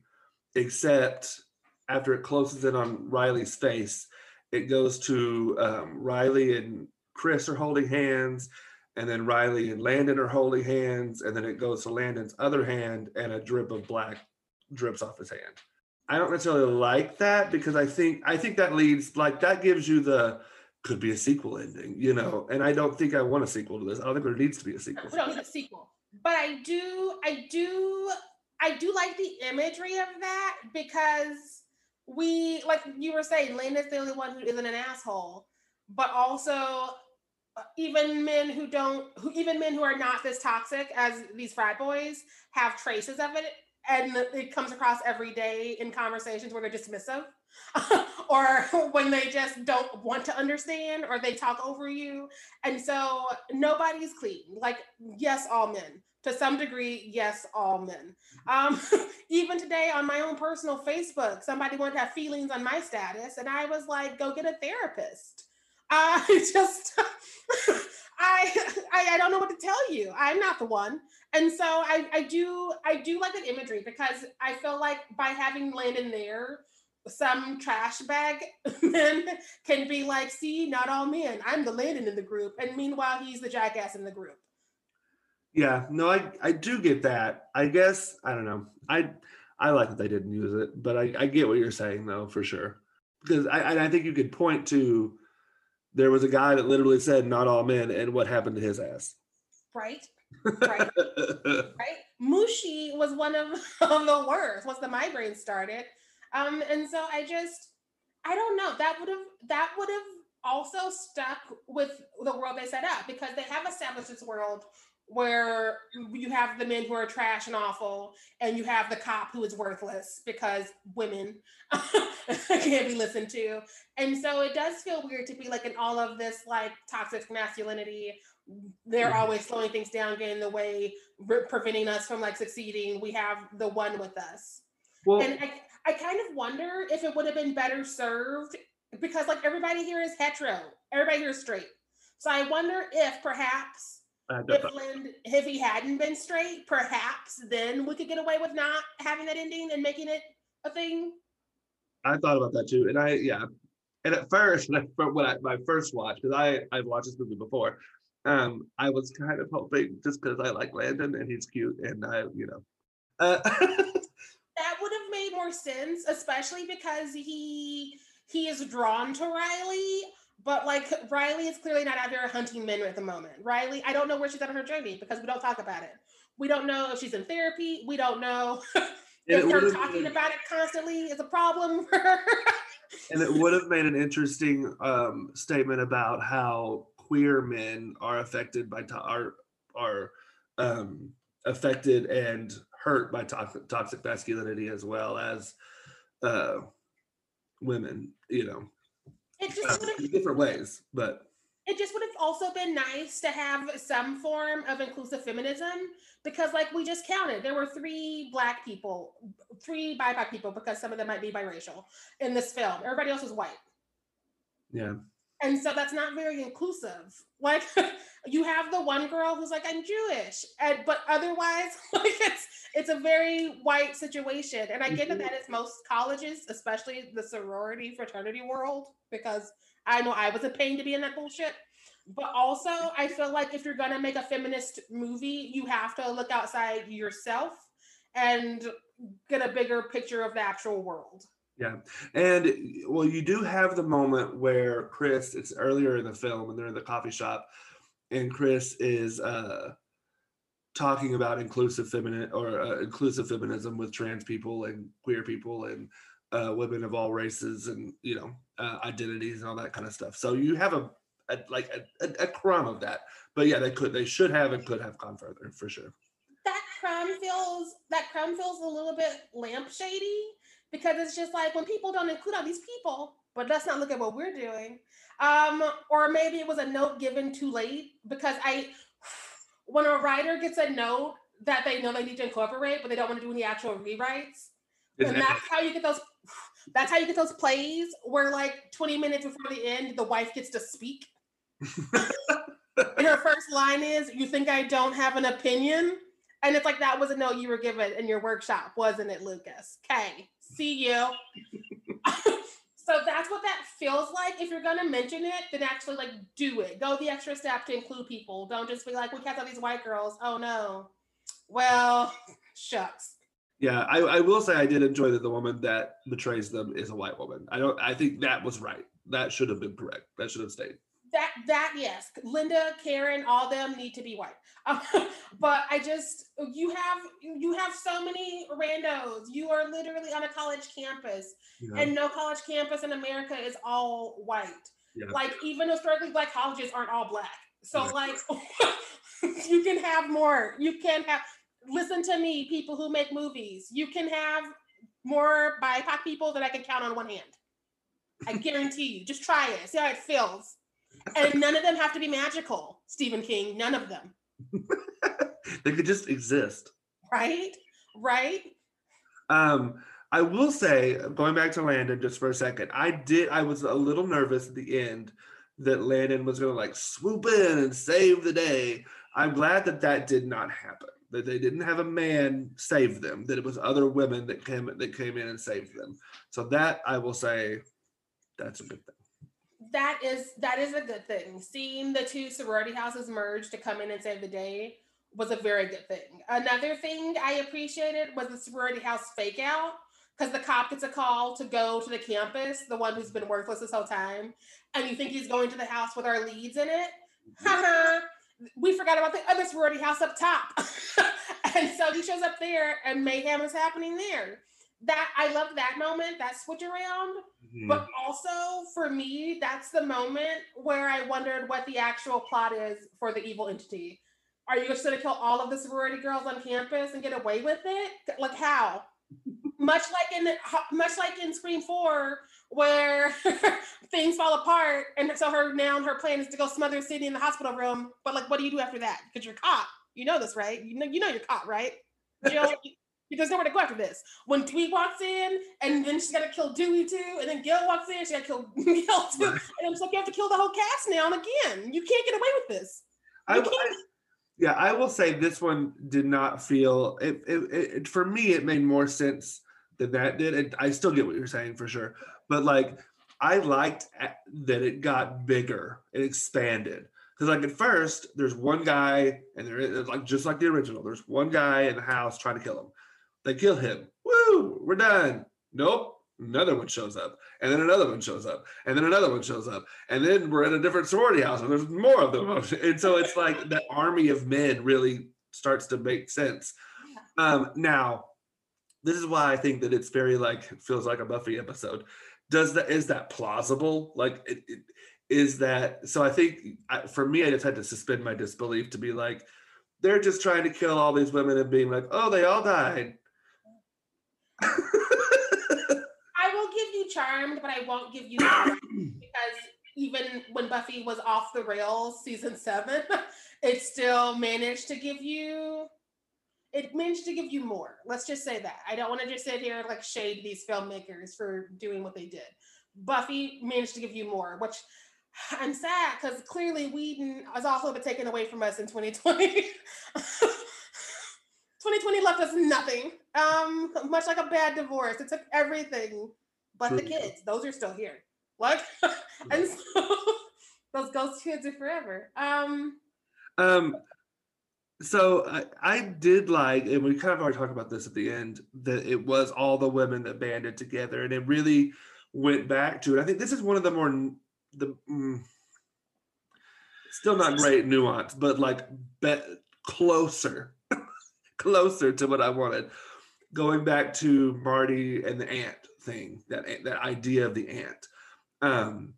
except after it closes in on Riley's face, it goes to um, Riley and Kris are holding hands, and then Riley and Landon are holding hands, and then it goes to Landon's other hand, and a drip of black drips off his hand. I don't necessarily like that because I think I think that leads like that gives you the could be a sequel ending, you know, and I don't think I want a sequel to this. I don't think there needs to be a sequel. Need a sequel, but I do, I do, I do like the imagery of that because we, like you were saying, Landon's the only one who isn't an asshole, but also uh, even men who don't, who even men who are not this toxic as these frat boys have traces of it and it comes across every day in conversations where they're dismissive or when they just don't want to understand or they talk over you. And so nobody's clean. Like yes all men. To some degree yes all men. Um, even today on my own personal facebook somebody wanted to have feelings on my status and i was like go get a therapist. I just I, I I don't know what to tell you. I'm not the one. And so I I do I do like that imagery because I feel like by having Landon there, some trash bag men can be like, see, not all men. I'm the Landon in the group. And meanwhile, he's the jackass in the group. Yeah, no, I I do get that. I guess I don't know. I I like that they didn't use it, but I, I get what you're saying though for sure. Because I I think you could point to there was a guy that literally said not all men and what happened to his ass right right right mushi was one of, of the worst once the migraine started um and so i just i don't know that would have that would have also stuck with the world they set up because they have established this world where you have the men who are trash and awful, and you have the cop who is worthless because women can't be listened to. And so it does feel weird to be like in all of this like toxic masculinity. They're mm-hmm. always slowing things down, getting in the way, preventing us from like succeeding. We have the one with us. Well, and I, I kind of wonder if it would have been better served because like everybody here is hetero, everybody here is straight. So I wonder if perhaps if Lind, if he hadn't been straight, perhaps then we could get away with not having that ending and making it a thing. I thought about that too, and I yeah, and at first when I my first watch because I I've watched this movie before, um, I was kind of hoping just because I like Landon and he's cute and I you know, uh, that would have made more sense, especially because he he is drawn to Riley but like Riley is clearly not out there hunting men at the moment. Riley, I don't know where she's at on her journey because we don't talk about it. We don't know if she's in therapy. We don't know if her talking been, about it constantly is a problem and it would have made an interesting um, statement about how queer men are affected by to- are are um, affected and hurt by toxic, toxic masculinity as well as uh, women. You know, it just uh, different ways, but it just would have also been nice to have some form of inclusive feminism because like we just counted. There were three black people three BIPOC people because some of them might be biracial in this film. Everybody else is white. Yeah and so that's not very inclusive. Like you have the one girl who's like i'm jewish and, but otherwise like it's it's a very white situation. And i get that mm-hmm. that is most colleges especially the sorority fraternity world because i know i was a pain to be in that bullshit. But also i feel like if you're going to make a feminist movie you have to look outside yourself and get a bigger picture of the actual world yeah. And well, you do have the moment where Kris, it's earlier in the film and they're in the coffee shop, and Kris is uh talking about inclusive feminine or uh, inclusive feminism with trans people and queer people and uh, women of all races and you know uh, identities and all that kind of stuff. So you have a, a like a, a, crumb of that, but yeah, they could they should have and could have gone further for sure. That crumb feels that crumb feels a little bit lampshady because it's just like when people don't include all these people, but let's not look at what we're doing. Um, or maybe it was a note given too late because I, when a writer gets a note that they know they need to incorporate, but they don't want to do any actual rewrites, and that's how you get those That's how you get those plays where, like, 20 minutes before the end, the wife gets to speak. and her first line is, You think I don't have an opinion? And it's like, That was a note you were given in your workshop, wasn't it, Lucas? Okay, see you. so that's what that feels like. If you're to mention it, then actually, like, do it. Go the extra step to include people. Don't just be like, We cast all these white girls. Oh, no. Well, shucks. Yeah, I, I will say I did enjoy that the woman that betrays them is a white woman. I don't. I think that was right. That should have been correct. That should have stayed. That that yes, Linda, Karen, all them need to be white. Um, but I just you have you have so many randos. You are literally on a college campus, Yeah. and no college campus in America is all white. Yeah. Like even historically black colleges aren't all black. So Yeah. like you can have more. You can have listen to me, people who make movies. You can have more BIPOC people that I can count on one hand. I guarantee you. Just try it. See how it feels. And none of them have to be magical, Stephen King. None of them. they could just exist. Right? Right? Um, I will say, going back to Landon just for a second, I did. I was a little nervous at the end that Landon was going to like swoop in and save the day. I'm glad that that did not happen. That they didn't have a man save them. That it was other women that came that came in and saved them. So that I will say, that's a good thing. That is that is a good thing. Seeing the two sorority houses merge to come in and save the day was a very good thing. Another thing I appreciated was the sorority house fake out because the cop gets a call to go to the campus, the one who's been worthless this whole time, and you think he's going to the house with our leads in it. We forgot about the other sorority house up top. and so he shows up there and mayhem is happening there. That I love that moment, that switch around. Mhm. But also for me, that's the moment where I wondered what the actual plot is for the evil entity. Are you just going to kill all of the sorority girls on campus and get away with it? Like how? much like in much like in Scream Four, where things fall apart, and so her now her plan is to go smother Sidney in the hospital room. But like, what do you do after that? Because you're caught. You know this, right? You know you know you're caught, right? Jill, there's nowhere to go after this. When Dewey walks in, and then she's got to kill Dewey too, and then Gale walks in, she got to kill Gale too, Right. and it's like you have to kill the whole cast now and again. You can't get away with this. I, I- can't. yeah, I will say this one did not feel it, it, it, it- For me, it made more sense than that did. And I still get what you're saying for sure, but like I liked eh, that it got bigger, it expanded. Because like at first, there's one guy, and there is like just like the original. There's one guy in the house trying to kill him. They kill him. Woo! We're done. Nope. Another one shows up, and then another one shows up, and then another one shows up, and then we're in a different sorority house, and there's more of them. And so it's like that army of men really starts to make sense. Um, now, this is why I think that it's very like feels like a Buffy episode. Does that is that plausible? Like, it, it, is that so? I think I, for me, I just had to suspend my disbelief to be like, they're just trying to kill all these women and being like, oh, they all died. I will give you Charmed, but I won't give you Charmed because even when Buffy was off the rails, season seven, it still managed to give you. It managed to give you more. Let's just say that. I don't want to just sit here and like shade these filmmakers for doing what they did. Buffy managed to give you more, which I'm sad because clearly Whedon has also been taken away from us in 2020. 2020 left us nothing. Um, much like a bad divorce, it took everything but the kids. Those are still here. Like, and so those ghost kids are forever. Um, Um, so I, I did like, and we kind of already talked about this at the end, that it was all the women that banded together, and it really went back to it. I think this is one of the more the mm, still not great nuance, but like be, closer, closer to what I wanted. Going back to Marty and the ant thing, that that idea of the ant, um,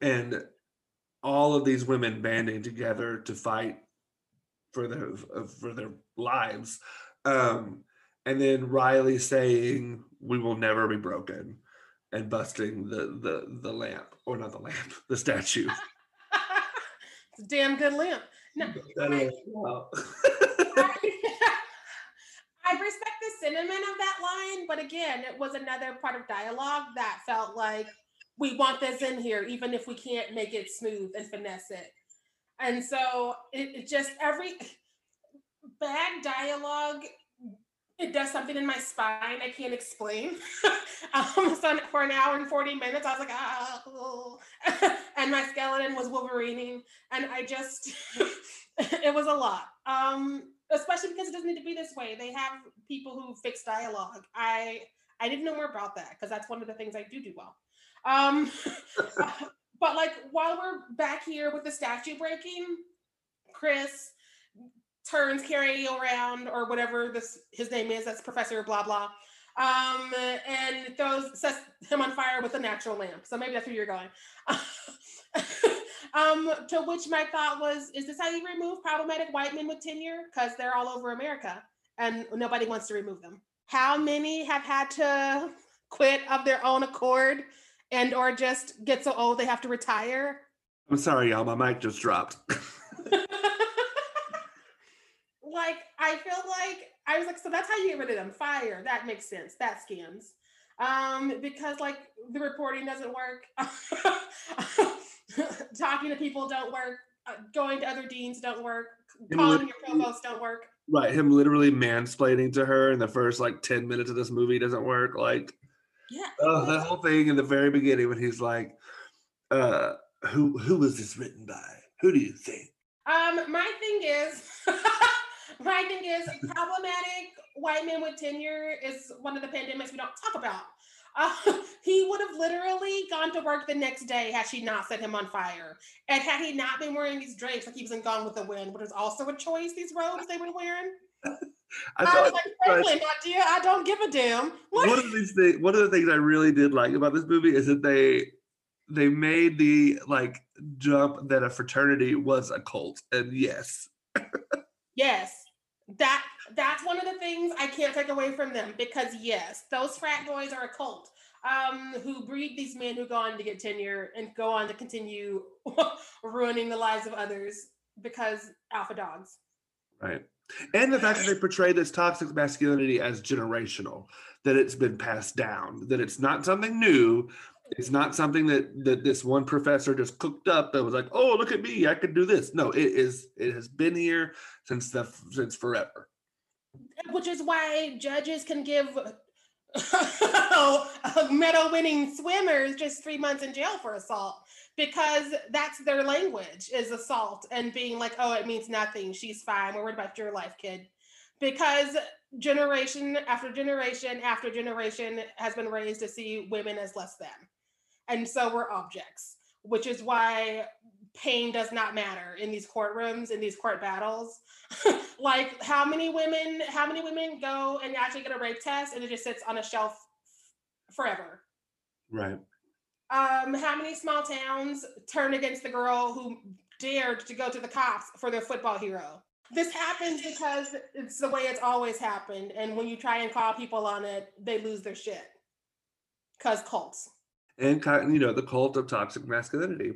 and all of these women banding together to fight for their for their lives um and then riley saying we will never be broken and busting the the the lamp or not the lamp the statue it's a damn good lamp. No, That is- wow. I, respect the sentiment of that line, but again, it was another part of dialogue that felt like we want this in here, even if we can't make it smooth and finesse it. And so it, it just every bad dialogue it does something in my spine I can't explain. so for an hour and 40 minutes, I was like, oh. and my skeleton was Wolverining. And I just, it was a lot. Um, especially because it doesn't need to be this way. They have people who fix dialogue. I I didn't know more about that because that's one of the things I do do well. Um, but like while we're back here with the statue breaking, Kris turns Cary around or whatever this his name is. That's Professor blah blah. Um, and throws sets him on fire with a natural lamp. So maybe that's where you're going. um, to which my thought was, is this how you remove problematic white men with tenure? Because they're all over America and nobody wants to remove them. How many have had to quit of their own accord and or just get so old they have to retire? I'm sorry, y'all. My mic just dropped. like I feel like I was like, so that's how you get rid of them. Fire. That makes sense. That scans. Um, because like the reporting doesn't work. Talking to people don't work. Uh, going to other deans don't work. Calling your provost don't work. Right. Him literally mansplaining to her in the first like 10 minutes of this movie doesn't work. Like, yeah. Oh, that whole thing in the very beginning when he's like, uh, who who was this written by? Who do you think? Um, my thing is my thing is problematic white men with tenure is one of the pandemics we don't talk about. Uh, he would have literally gone to work the next day had she not set him on fire. And had he not been wearing these drapes like he was in Gone with the Wind, which is also a choice, these robes they were wearing. I, I was like, Franklin, my dear, I don't give a damn. What? One of these things, one of the things I really did like about this movie is that they they made the like jump that a fraternity was a cult. And yes. yes. That that's one of the things I can't take away from them because yes, those frat boys are a cult um, who breed these men who go on to get tenure and go on to continue ruining the lives of others because alpha dogs. Right. And the fact that they portray this toxic masculinity as generational, that it's been passed down, that it's not something new, it's not something that that this one professor just cooked up that was like, oh, look at me, I could do this. No, it is. It has been here since the since forever. Which is why judges can give uh, medal-winning swimmers just three months in jail for assault because that's their language is assault and being like, oh, it means nothing. She's fine. We're worried about your life, kid. Because generation after generation after generation has been raised to see women as less than. And so we're objects, which is why pain does not matter in these courtrooms, in these court battles. like how many women, how many women go and actually get a rape test and it just sits on a shelf forever? Right. Um, how many small towns turn against the girl who dared to go to the cops for their football hero? This happens because it's the way it's always happened. And when you try and call people on it, they lose their shit. Cause cults and you know the cult of toxic masculinity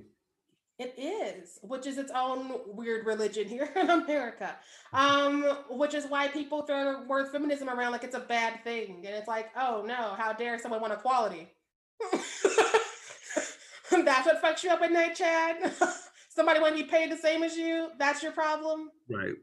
it is which is its own weird religion here in america. Um which is why people throw the word feminism around like it's a bad thing. And it's like oh no how dare someone want equality? That's what fucks you up at night chad. Somebody want to be paid the same as you? That's your problem? Right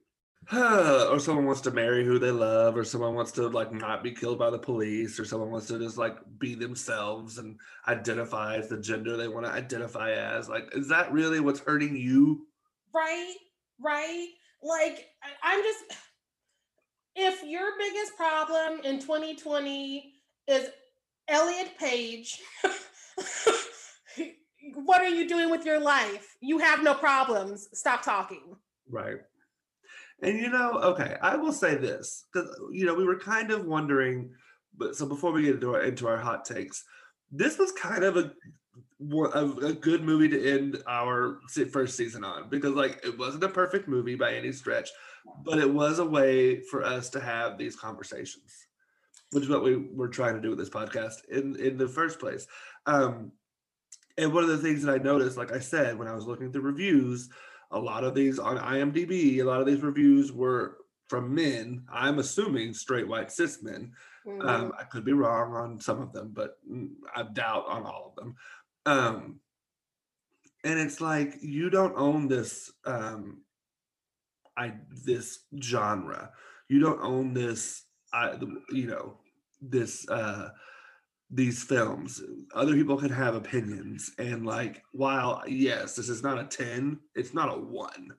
or someone wants to marry who they love or someone wants to like not be killed by the police or someone wants to just like be themselves and identify as the gender they want to identify as. Like is that really what's hurting you? Right right? Like i'm just if your biggest problem in 2020 is elliot page what are you doing with your life? You have no problems. Stop talking. Right and you know, okay, I will say this because you know we were kind of wondering, but so before we get into our, into our hot takes, this was kind of a a, good movie to end our first season on because like it wasn't a perfect movie by any stretch, but it was a way for us to have these conversations, which is what we were trying to do with this podcast in in the first place. Um, and one of the things that I noticed, like I said, when I was looking through reviews, a lot of these on IMDb, a lot of these reviews were from men. I'm assuming straight white cis men. Mhm. Um, I could be wrong on some of them, but mm, I doubt on all of them. Um, and it's like you don't own this um, I this genre. You don't own this. I you know this uh, these films. Other people can have opinions, and like while yes, this is not a ten, it's not a one.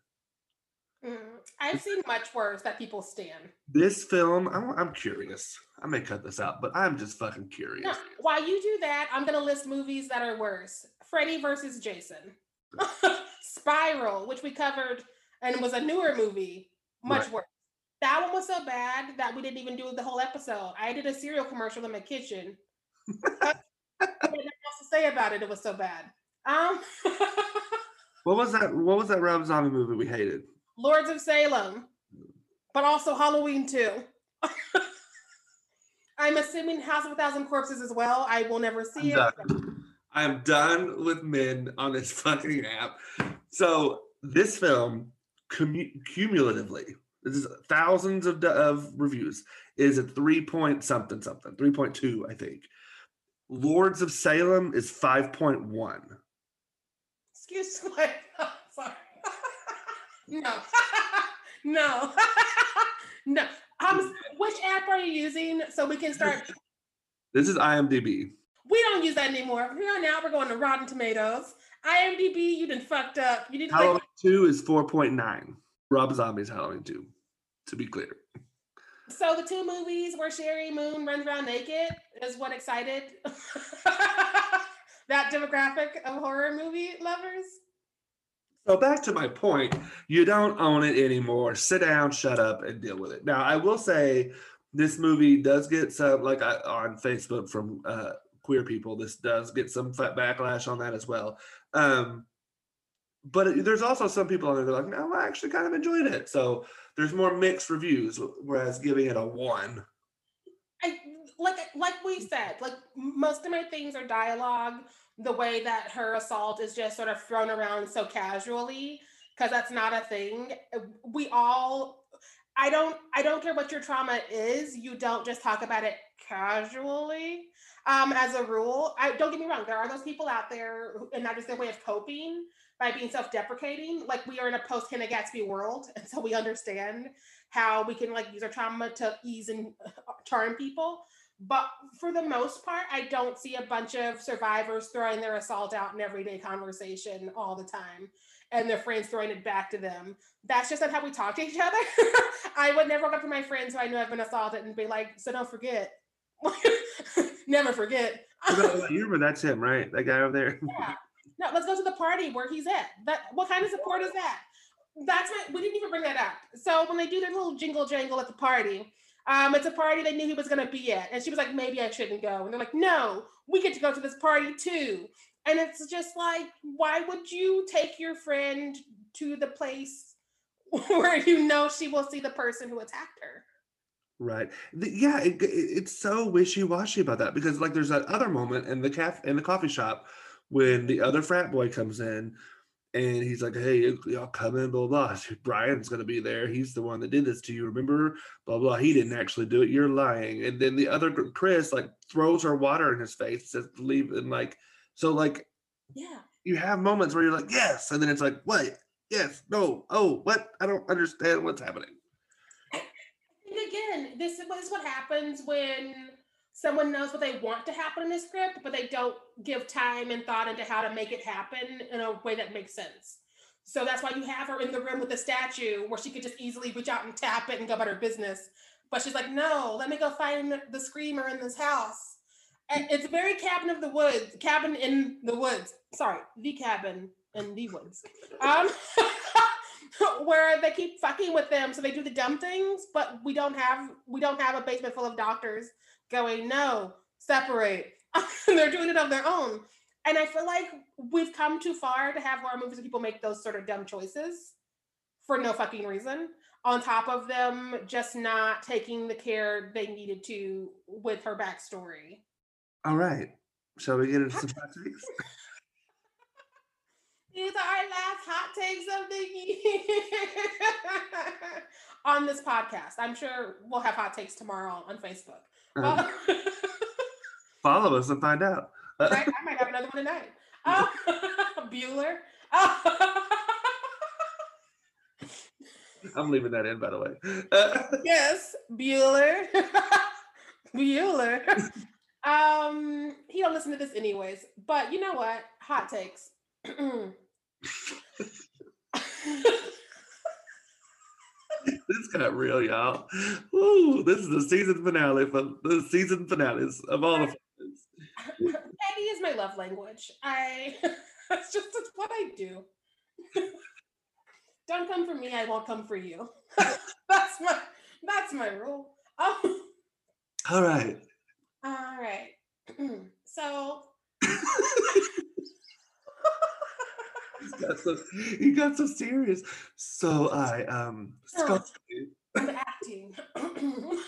Mhm. I've seen much worse that people stand. This film, I'm, I'm curious. I may cut this out, but I'm just fucking curious. No, while you do that, I'm gonna list movies that are worse. Freddy versus Jason. Spiral, which we covered and was a newer movie, much Right. worse. That one was so bad that we didn't even do the whole episode. I did a cereal commercial in my kitchen. Nothing else to say about it. It was so bad. Um, What was that? What was that Rob Zombie movie we hated? Lords of Salem, but also Halloween too. I'm assuming House of a Thousand Corpses as well. I will never see I'm it. done. I'm done with men on this fucking app. So this film, commu- cumulatively, this is thousands of, of reviews, is a three point something something, three point two, I think. Lords of Salem is five point one. Excuse me. Sorry. no. no. no. Um, which app are you using so we can start? This is IMDb. We don't use that anymore. We are now we're going to Rotten Tomatoes. IMDb, you done fucked up. You need to Halloween like, two is four point nine. Rob Zombie's Halloween two, to be clear. So the two movies where Sheri Moon runs around naked is what excited that demographic of horror movie lovers. So back to my point, you don't own it anymore. Sit down, shut up, and deal with it. Now, I will say this movie does get some like I, on Facebook from uh, queer people. This does get some backlash on that as well. Um, but there's also some people on there that are like, no, I actually kind of enjoyed it. So there's more mixed reviews, whereas giving it a one. I like like we said, like most of my things are dialogue. The way that her assault is just sort of thrown around so casually, because that's not a thing. We all, I don't, I don't care what your trauma is. You don't just talk about it casually. Um, as a rule, I don't get me wrong. There are those people out there, who, and that is their way of coping by being self-deprecating. Like we are in a post Hannah Gadsby world, and so we understand how we can like use our trauma to ease and uh, charm people. But for the most part, I don't see a bunch of survivors throwing their assault out in everyday conversation all the time and their friends throwing it back to them. That's just not how we talk to each other. I would never go up to my friends who I know have been assaulted and be like, so don't forget. never forget. you remember that's him, right? That guy over there. Yeah. No, let's go to the party where he's at. That what kind of support is that? That's what we didn't even bring that up. So when they do their little jingle jangle at the party, um, it's a party they knew he was gonna be at. And she was like, maybe I shouldn't go. And they're like, no, we get to go to this party too. And it's just like, why would you take your friend to the place where you know she will see the person who attacked her? Right. The- yeah, it, it- it's so wishy-washy about that because like there's that other moment in the caf in the coffee shop when the other frat boy comes in and he's like, "Hey, y'all come in, blah blah." Brian's gonna be there. He's the one that did this to you. Remember, blah blah. He didn't actually do it. You're lying. And then the other Kris like throws her water in his face, says, "Leave." And like, so like Yeah. you have moments where you're like, "Yes," and then it's like, "What? Yes, no, oh, what? I don't understand what's happening." And again, this is what happens when someone knows what they want to happen in a script, but they don't give time and thought into how to make it happen in a way that makes sense. So that's why you have her in the room with the statue where she could just easily reach out and tap it and go about her business. But she's like, no, let me go find the screamer in this house. And it's a very cabin of the woods, cabin in the woods. Sorry, the cabin in the woods. Um, where they keep fucking with them, so they do the dumb things, but we don't have we don't have a basement full of doctors going, no, separate. They're doing it on their own. And I feel like we've come too far to have horror movies where people make those sort of dumb choices for no fucking reason. On top of them just not taking the care they needed to with her backstory. All right. Shall we get into some hot takes? These are our last hot takes of the year on this podcast. I'm sure we'll have hot takes tomorrow on Facebook. Um, follow us and find out. right? I might have another one tonight. Uh, Bueller. Uh, I'm leaving that in, by the way. Uh, yes, Bueller. Bueller. um, he don't listen to this anyways. But you know what? Hot takes. this got real, y'all. Ooh, this is the season finale for the season finales of all the. Eddie is my love language. I that's just that's what I do. Don't come for me, I won't come for you. that's my that's my rule. Oh, All right. all right. so got so he got so serious. So I um. Scott, I'm acting.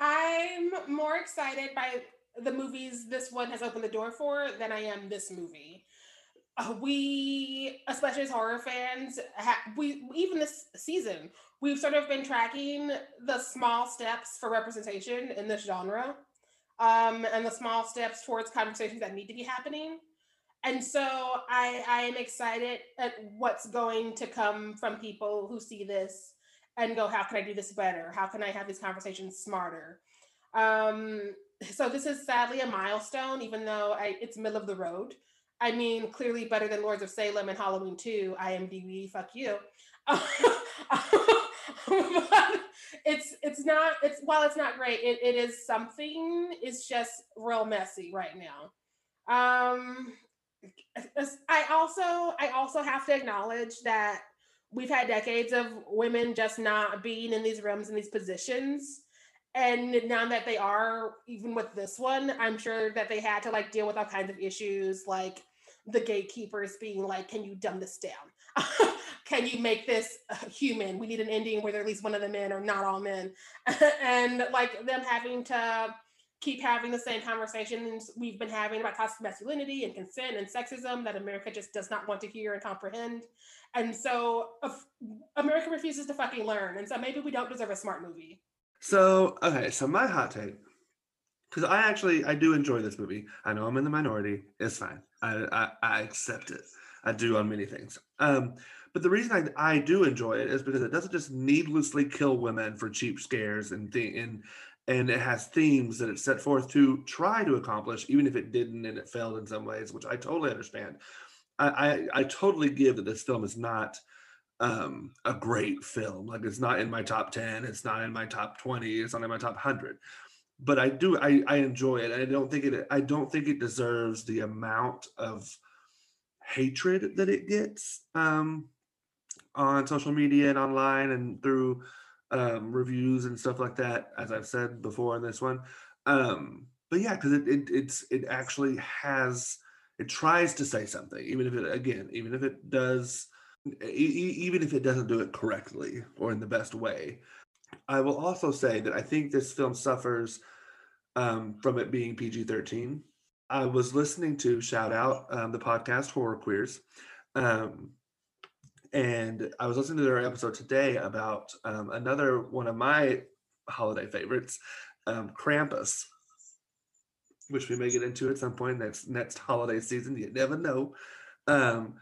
I'm more excited by the movies this one has opened the door for than I am this movie. Uh, we, especially as horror fans, ha- we even this season we've sort of been tracking the small steps for representation in this genre, um, and the small steps towards conversations that need to be happening. And so I, I am excited at what's going to come from people who see this and go, how can I do this better? How can I have these conversations smarter? Um, so this is sadly a milestone, even though I, it's middle of the road. I mean, clearly better than Lords of Salem and Halloween 2, IMDb, fuck you. it's it's not it's while it's not great, it, it is something. It's just real messy right now. Um I also I also have to acknowledge that we've had decades of women just not being in these rooms in these positions. And now that they are, even with this one, I'm sure that they had to like deal with all kinds of issues, like the gatekeepers being like, "Can you dumb this down? Can you make this human? We need an ending where at least one of the men are not all men," and like them having to keep having the same conversations we've been having about toxic masculinity and consent and sexism that America just does not want to hear and comprehend. And so America refuses to fucking learn. And so maybe we don't deserve a smart movie. So okay, so my hot take, because I actually I do enjoy this movie. I know I'm in the minority. It's fine. I I, I accept it. I do on many things. Um, but the reason I I do enjoy it is because it doesn't just needlessly kill women for cheap scares and thing and and it has themes that it's set forth to try to accomplish, even if it didn't and it failed in some ways, which I totally understand. I I, I totally give that this film is not um a great film like it's not in my top 10 it's not in my top 20 it's not in my top 100 but i do i i enjoy it i don't think it i don't think it deserves the amount of hatred that it gets um on social media and online and through um reviews and stuff like that as i've said before in this one um but yeah because it, it it's it actually has it tries to say something even if it again even if it does e- even if it doesn't do it correctly or in the best way. I will also say that I think this film suffers um, from it being PG 13. I was listening to shout out um, the podcast Horror Queers, um, and I was listening to their episode today about um, another one of my holiday favorites, um, Krampus, which we may get into at some point next next holiday season. You never know. Um,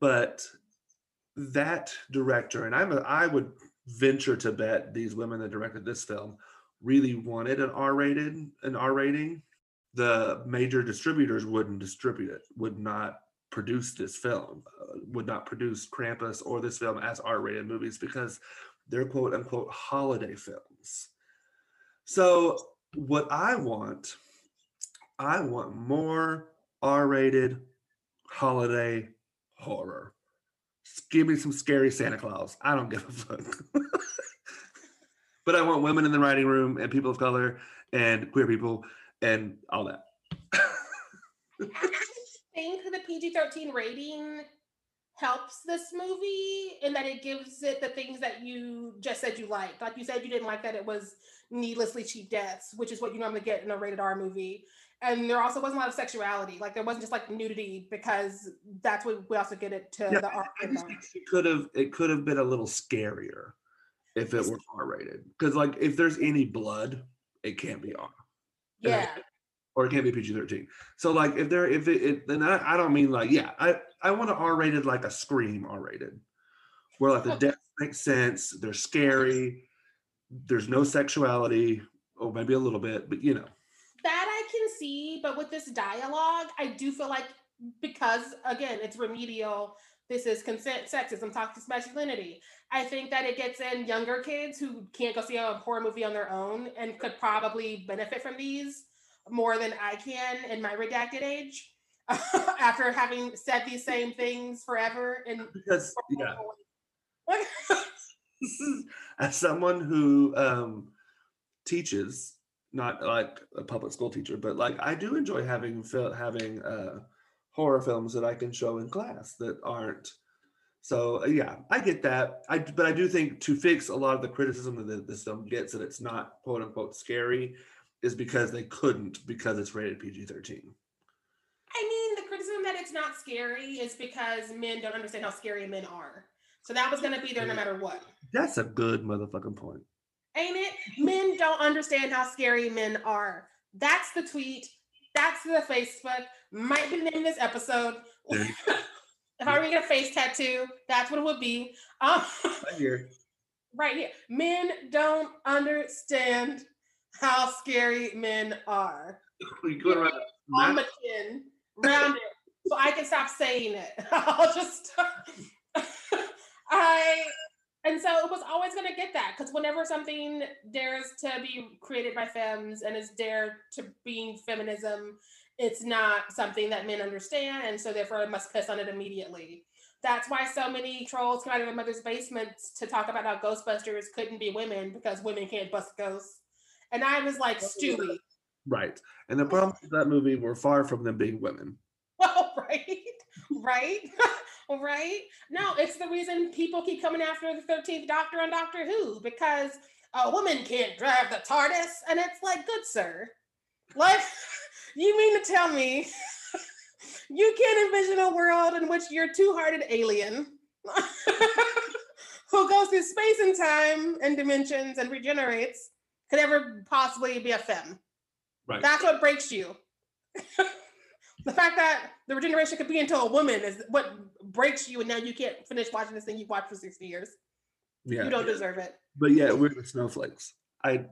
but that director, and I'm a, I would venture to bet these women that directed this film really wanted an R-rated, an R rating. The major distributors wouldn't distribute it, would not produce this film, uh, would not produce Krampus or this film as R-rated movies because they're quote unquote holiday films. So what I want, I want more R-rated holiday horror. Give me some scary Santa Claus. I don't give a fuck. but I want women in the writing room and people of color and queer people and all that. I think the PG 13 rating helps this movie in that it gives it the things that you just said you liked. Like you said, you didn't like that it was needlessly cheap deaths, which is what you normally get in a rated R movie. and there also wasn't a lot of sexuality. Like there wasn't just like nudity because that's what we also get it to Yeah, the R I just think it could have it could have been a little scarier if it were R rated. Because like if there's any blood, it can't be R. Yeah. Or it can't be PG thirteen. So like if there if it, it then I, I don't mean like yeah I I want to R rated like a Scream R rated, where like the death makes sense. They're scary. There's no sexuality, or maybe a little bit, but you know. that I can see, but with this dialogue, I do feel like because again, it's remedial. This is consent sexism, toxic masculinity. I think that it gets in younger kids who can't go see a horror movie on their own and could probably benefit from these more than I can in my redacted age. After having said these same things forever and Because yeah, as someone who um, teaches, not like a public school teacher, but like I do enjoy having having uh, horror films that I can show in class that aren't. So uh, yeah, I get that. I but I do think to fix a lot of the criticism that this film gets that it's not quote unquote scary is because they couldn't because it's rated PG thirteen. I mean, the criticism that it's not scary is because men don't understand how scary men are. So that was going to be there no matter what. That's a good motherfucking point. Ain't it? Men don't understand how scary men are. That's the tweet. That's the Facebook. Might be the name of this episode. If I were to get a face tattoo, that's what it would be. Um, Right here. right here. Men don't understand how scary men are. Go around on my chin, round it, so I can stop saying it. I'll just, I, and so it was always going to get that because whenever something dares to be created by femmes and is dared to being feminism, it's not something that men understand, and so therefore I must piss on it immediately. That's why so many trolls come out of their mother's basements to talk about how Ghostbusters couldn't be women because women can't bust ghosts. And I was like, Stewie, Right. And the problem with that movie were far from them being women. Well, right, right, right. No, it's the reason people keep coming after the 13th Doctor on Doctor Who because a woman can't drive the TARDIS. And it's like, good sir, like, you mean to tell me you can't envision a world in which your two hearted alien who goes through space and time and dimensions and regenerates could ever possibly be a femme? Right. That's what breaks you. the fact that the regeneration could be into a woman is what breaks you, and now you can't finish watching this thing you've watched for 60 years. yeah. You don't deserve it. But yeah, we're the snowflakes. I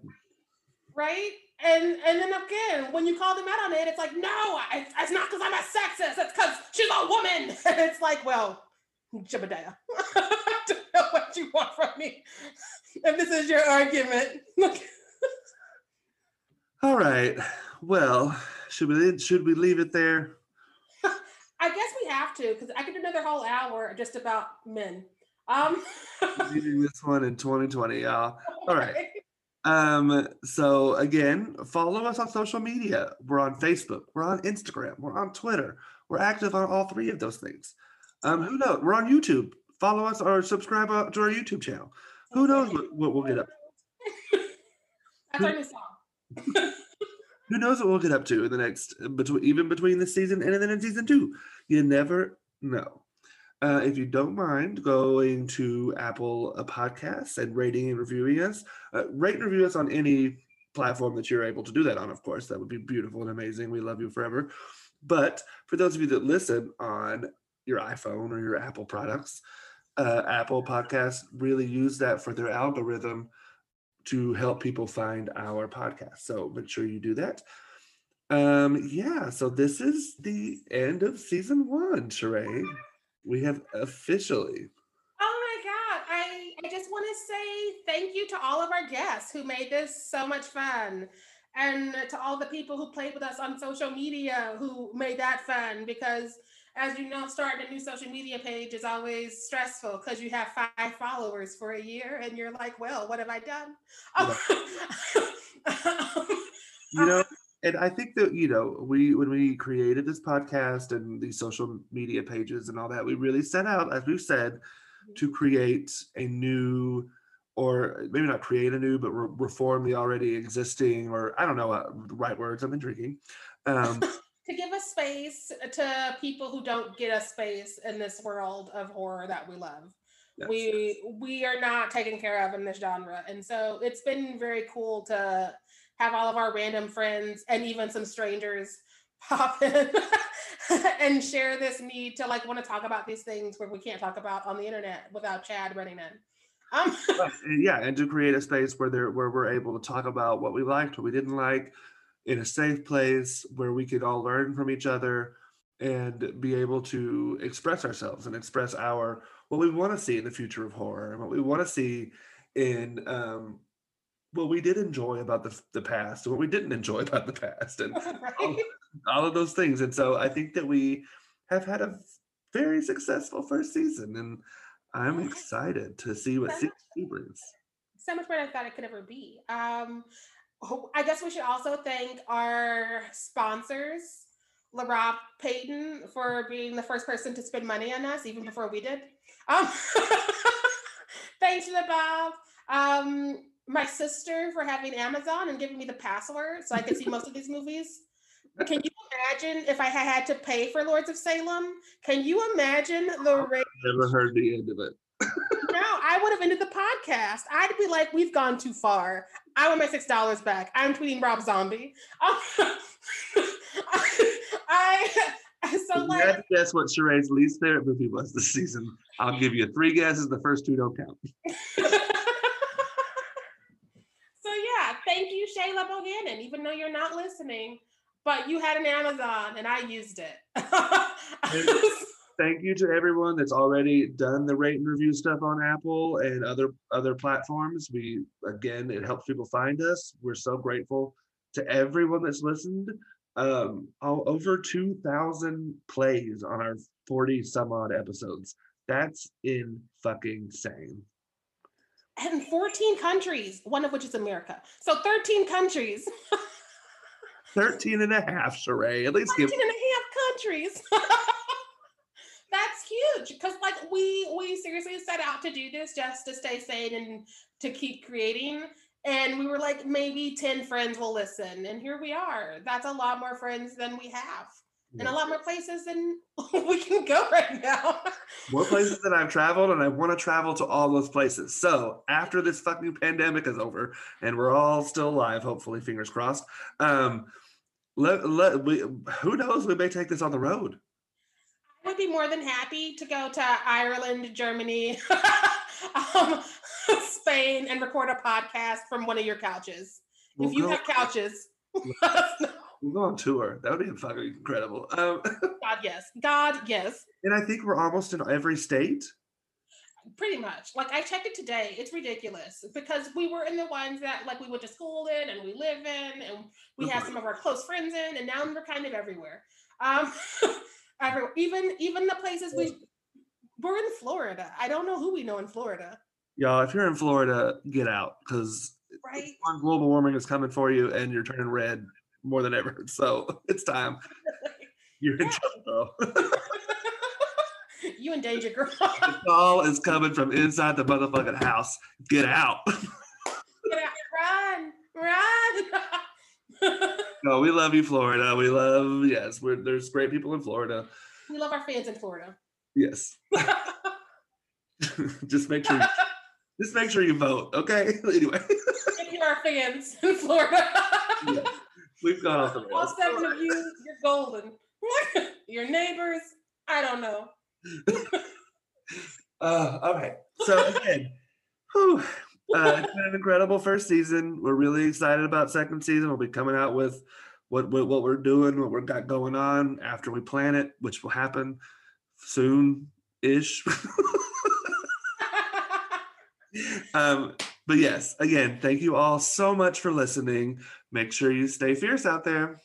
Right? And and then again, when you call them out on it, it's like, no, I, it's not because I'm a sexist. It's because she's a woman. And it's like, well, Jebediah, I don't know what you want from me. If this is your argument, all right. Well, should we should we leave it there? I guess we have to because I could do another whole hour just about men. Um, Leaving this one in 2020, y'all. All right. Um, so again, follow us on social media. We're on Facebook, we're on Instagram, we're on Twitter. We're active on all three of those things. Um, who knows? We're on YouTube. Follow us or subscribe uh, to our YouTube channel. Who knows what, what we'll get up That's our new song. who knows what we'll get up to in the next between even between this season and then in season two? You never know. Uh, if you don't mind going to apple uh, podcasts and rating and reviewing us uh, rate and review us on any platform that you're able to do that on of course. That would be beautiful and amazing. We love you forever. But for those of you that listen on your iphone or your apple products uh, apple podcasts really use that for their algorithm to help people find our podcast. So make sure you do that. Um, yeah, so this is the end of season one, Sheree. We have officially. Oh my God. I, I just want to say thank you to all of our guests who made this so much fun. And to all the people who played with us on social media who made that fun because as you know, starting a new social media page is always stressful because you have five followers for a year and you're like, well, what have I done? You know, and I think that, you know, we when we created this podcast and these social media pages and all that, we really set out, as we've said, to create a new or maybe not create a new, but re- reform the already existing, or I don't know uh, the right words. I've been drinking. Um, to give a space to people who don't get a space in this world of horror that we love. Yes. We we are not taken care of in this genre, and so it's been very cool to have all of our random friends and even some strangers pop in and share this need to like want to talk about these things where we can't talk about on the internet without Chad running in. Um, yeah, and to create a space where there where we're able to talk about what we liked, what we didn't like, in a safe place where we could all learn from each other and be able to express ourselves and express our what we want to see in the future of horror and what we want to see in um, what we did enjoy about the, the past and what we didn't enjoy about the past and right? all of those things. And so I think that we have had a very successful first season and I'm excited to see what So season brings. so much better than I thought it could ever be. Um, I guess we should also thank our sponsors, LaRob Payton, for being the first person to spend money on us, even before we did. Um, thanks the Um, my sister for having Amazon and giving me the password so I could see most of these movies. Can you imagine if I had to pay for Lords of Salem? Can you imagine the rate? Never heard the end of it. No, I would have ended the podcast. I'd be like, we've gone too far. I want my six dollars back. I'm tweeting Rob Zombie. I, I so If you like had to guess what Sheree's least favorite movie was this season, I'll give you three guesses. The first two don't count. so yeah, thank you, Shayla Bohannon, even though you're not listening, but you had an Amazon and I used it. Thank you to everyone that's already done the rate and review stuff on Apple and other other platforms. We again, it helps people find us. We're so grateful to everyone that's listened. Um, all, over two thousand plays on our forty some odd episodes. That's in fucking insane. and 14 countries, one of which is America. So 13 countries. 13 and a half, Sheree. At least 13 give and a half countries. Huge because like we we seriously set out to do this just to stay sane and to keep creating and we were like maybe 10 friends will listen and here we are. That's a lot more friends than we have and a lot more places than we can go right now. more places than I've traveled, and I want to travel to all those places. So after this fucking pandemic is over, and we're all still alive, hopefully, fingers crossed. Um, let, let we who knows? We may take this on the road. I would be more than happy to go to Ireland, Germany, um, Spain, and record a podcast from one of your couches. We'll if you go, have couches, let us know. we'll go on tour. That would be fucking incredible. Um, God, yes. God, yes. and I think we're almost in every state. Pretty much. Like I checked it today. It's ridiculous because we were in the ones that like we went to school in and we live in and we have some of our close friends in and now we're kind of everywhere. Um everywhere. Even even the places we we're in Florida. I don't know who we know in Florida. Y'all, if you're in Florida, get out because Right? global warming is coming for you, and you're turning red more than ever. So it's time. You're in trouble, you in danger, girl. The call is coming from inside the motherfucking house. Get out. Get out. Run, run. no, we love you, Florida. We love, yes, we're, there's great people in Florida. we love our fans in Florida. Yes. just make sure, just make sure you vote. Okay. Anyway, if you are fans in Florida. Yeah. we've gone off the rails. All seven of you, you're golden. Your neighbors, I don't know. Uh, all right. So again, whew, uh, it's been an incredible first season. We're really excited about second season. We'll be coming out with what what, what we're doing, what we've got going on after we plan it, which will happen soon ish. um, but yes, again, thank you all so much for listening. Make sure you stay fierce out there.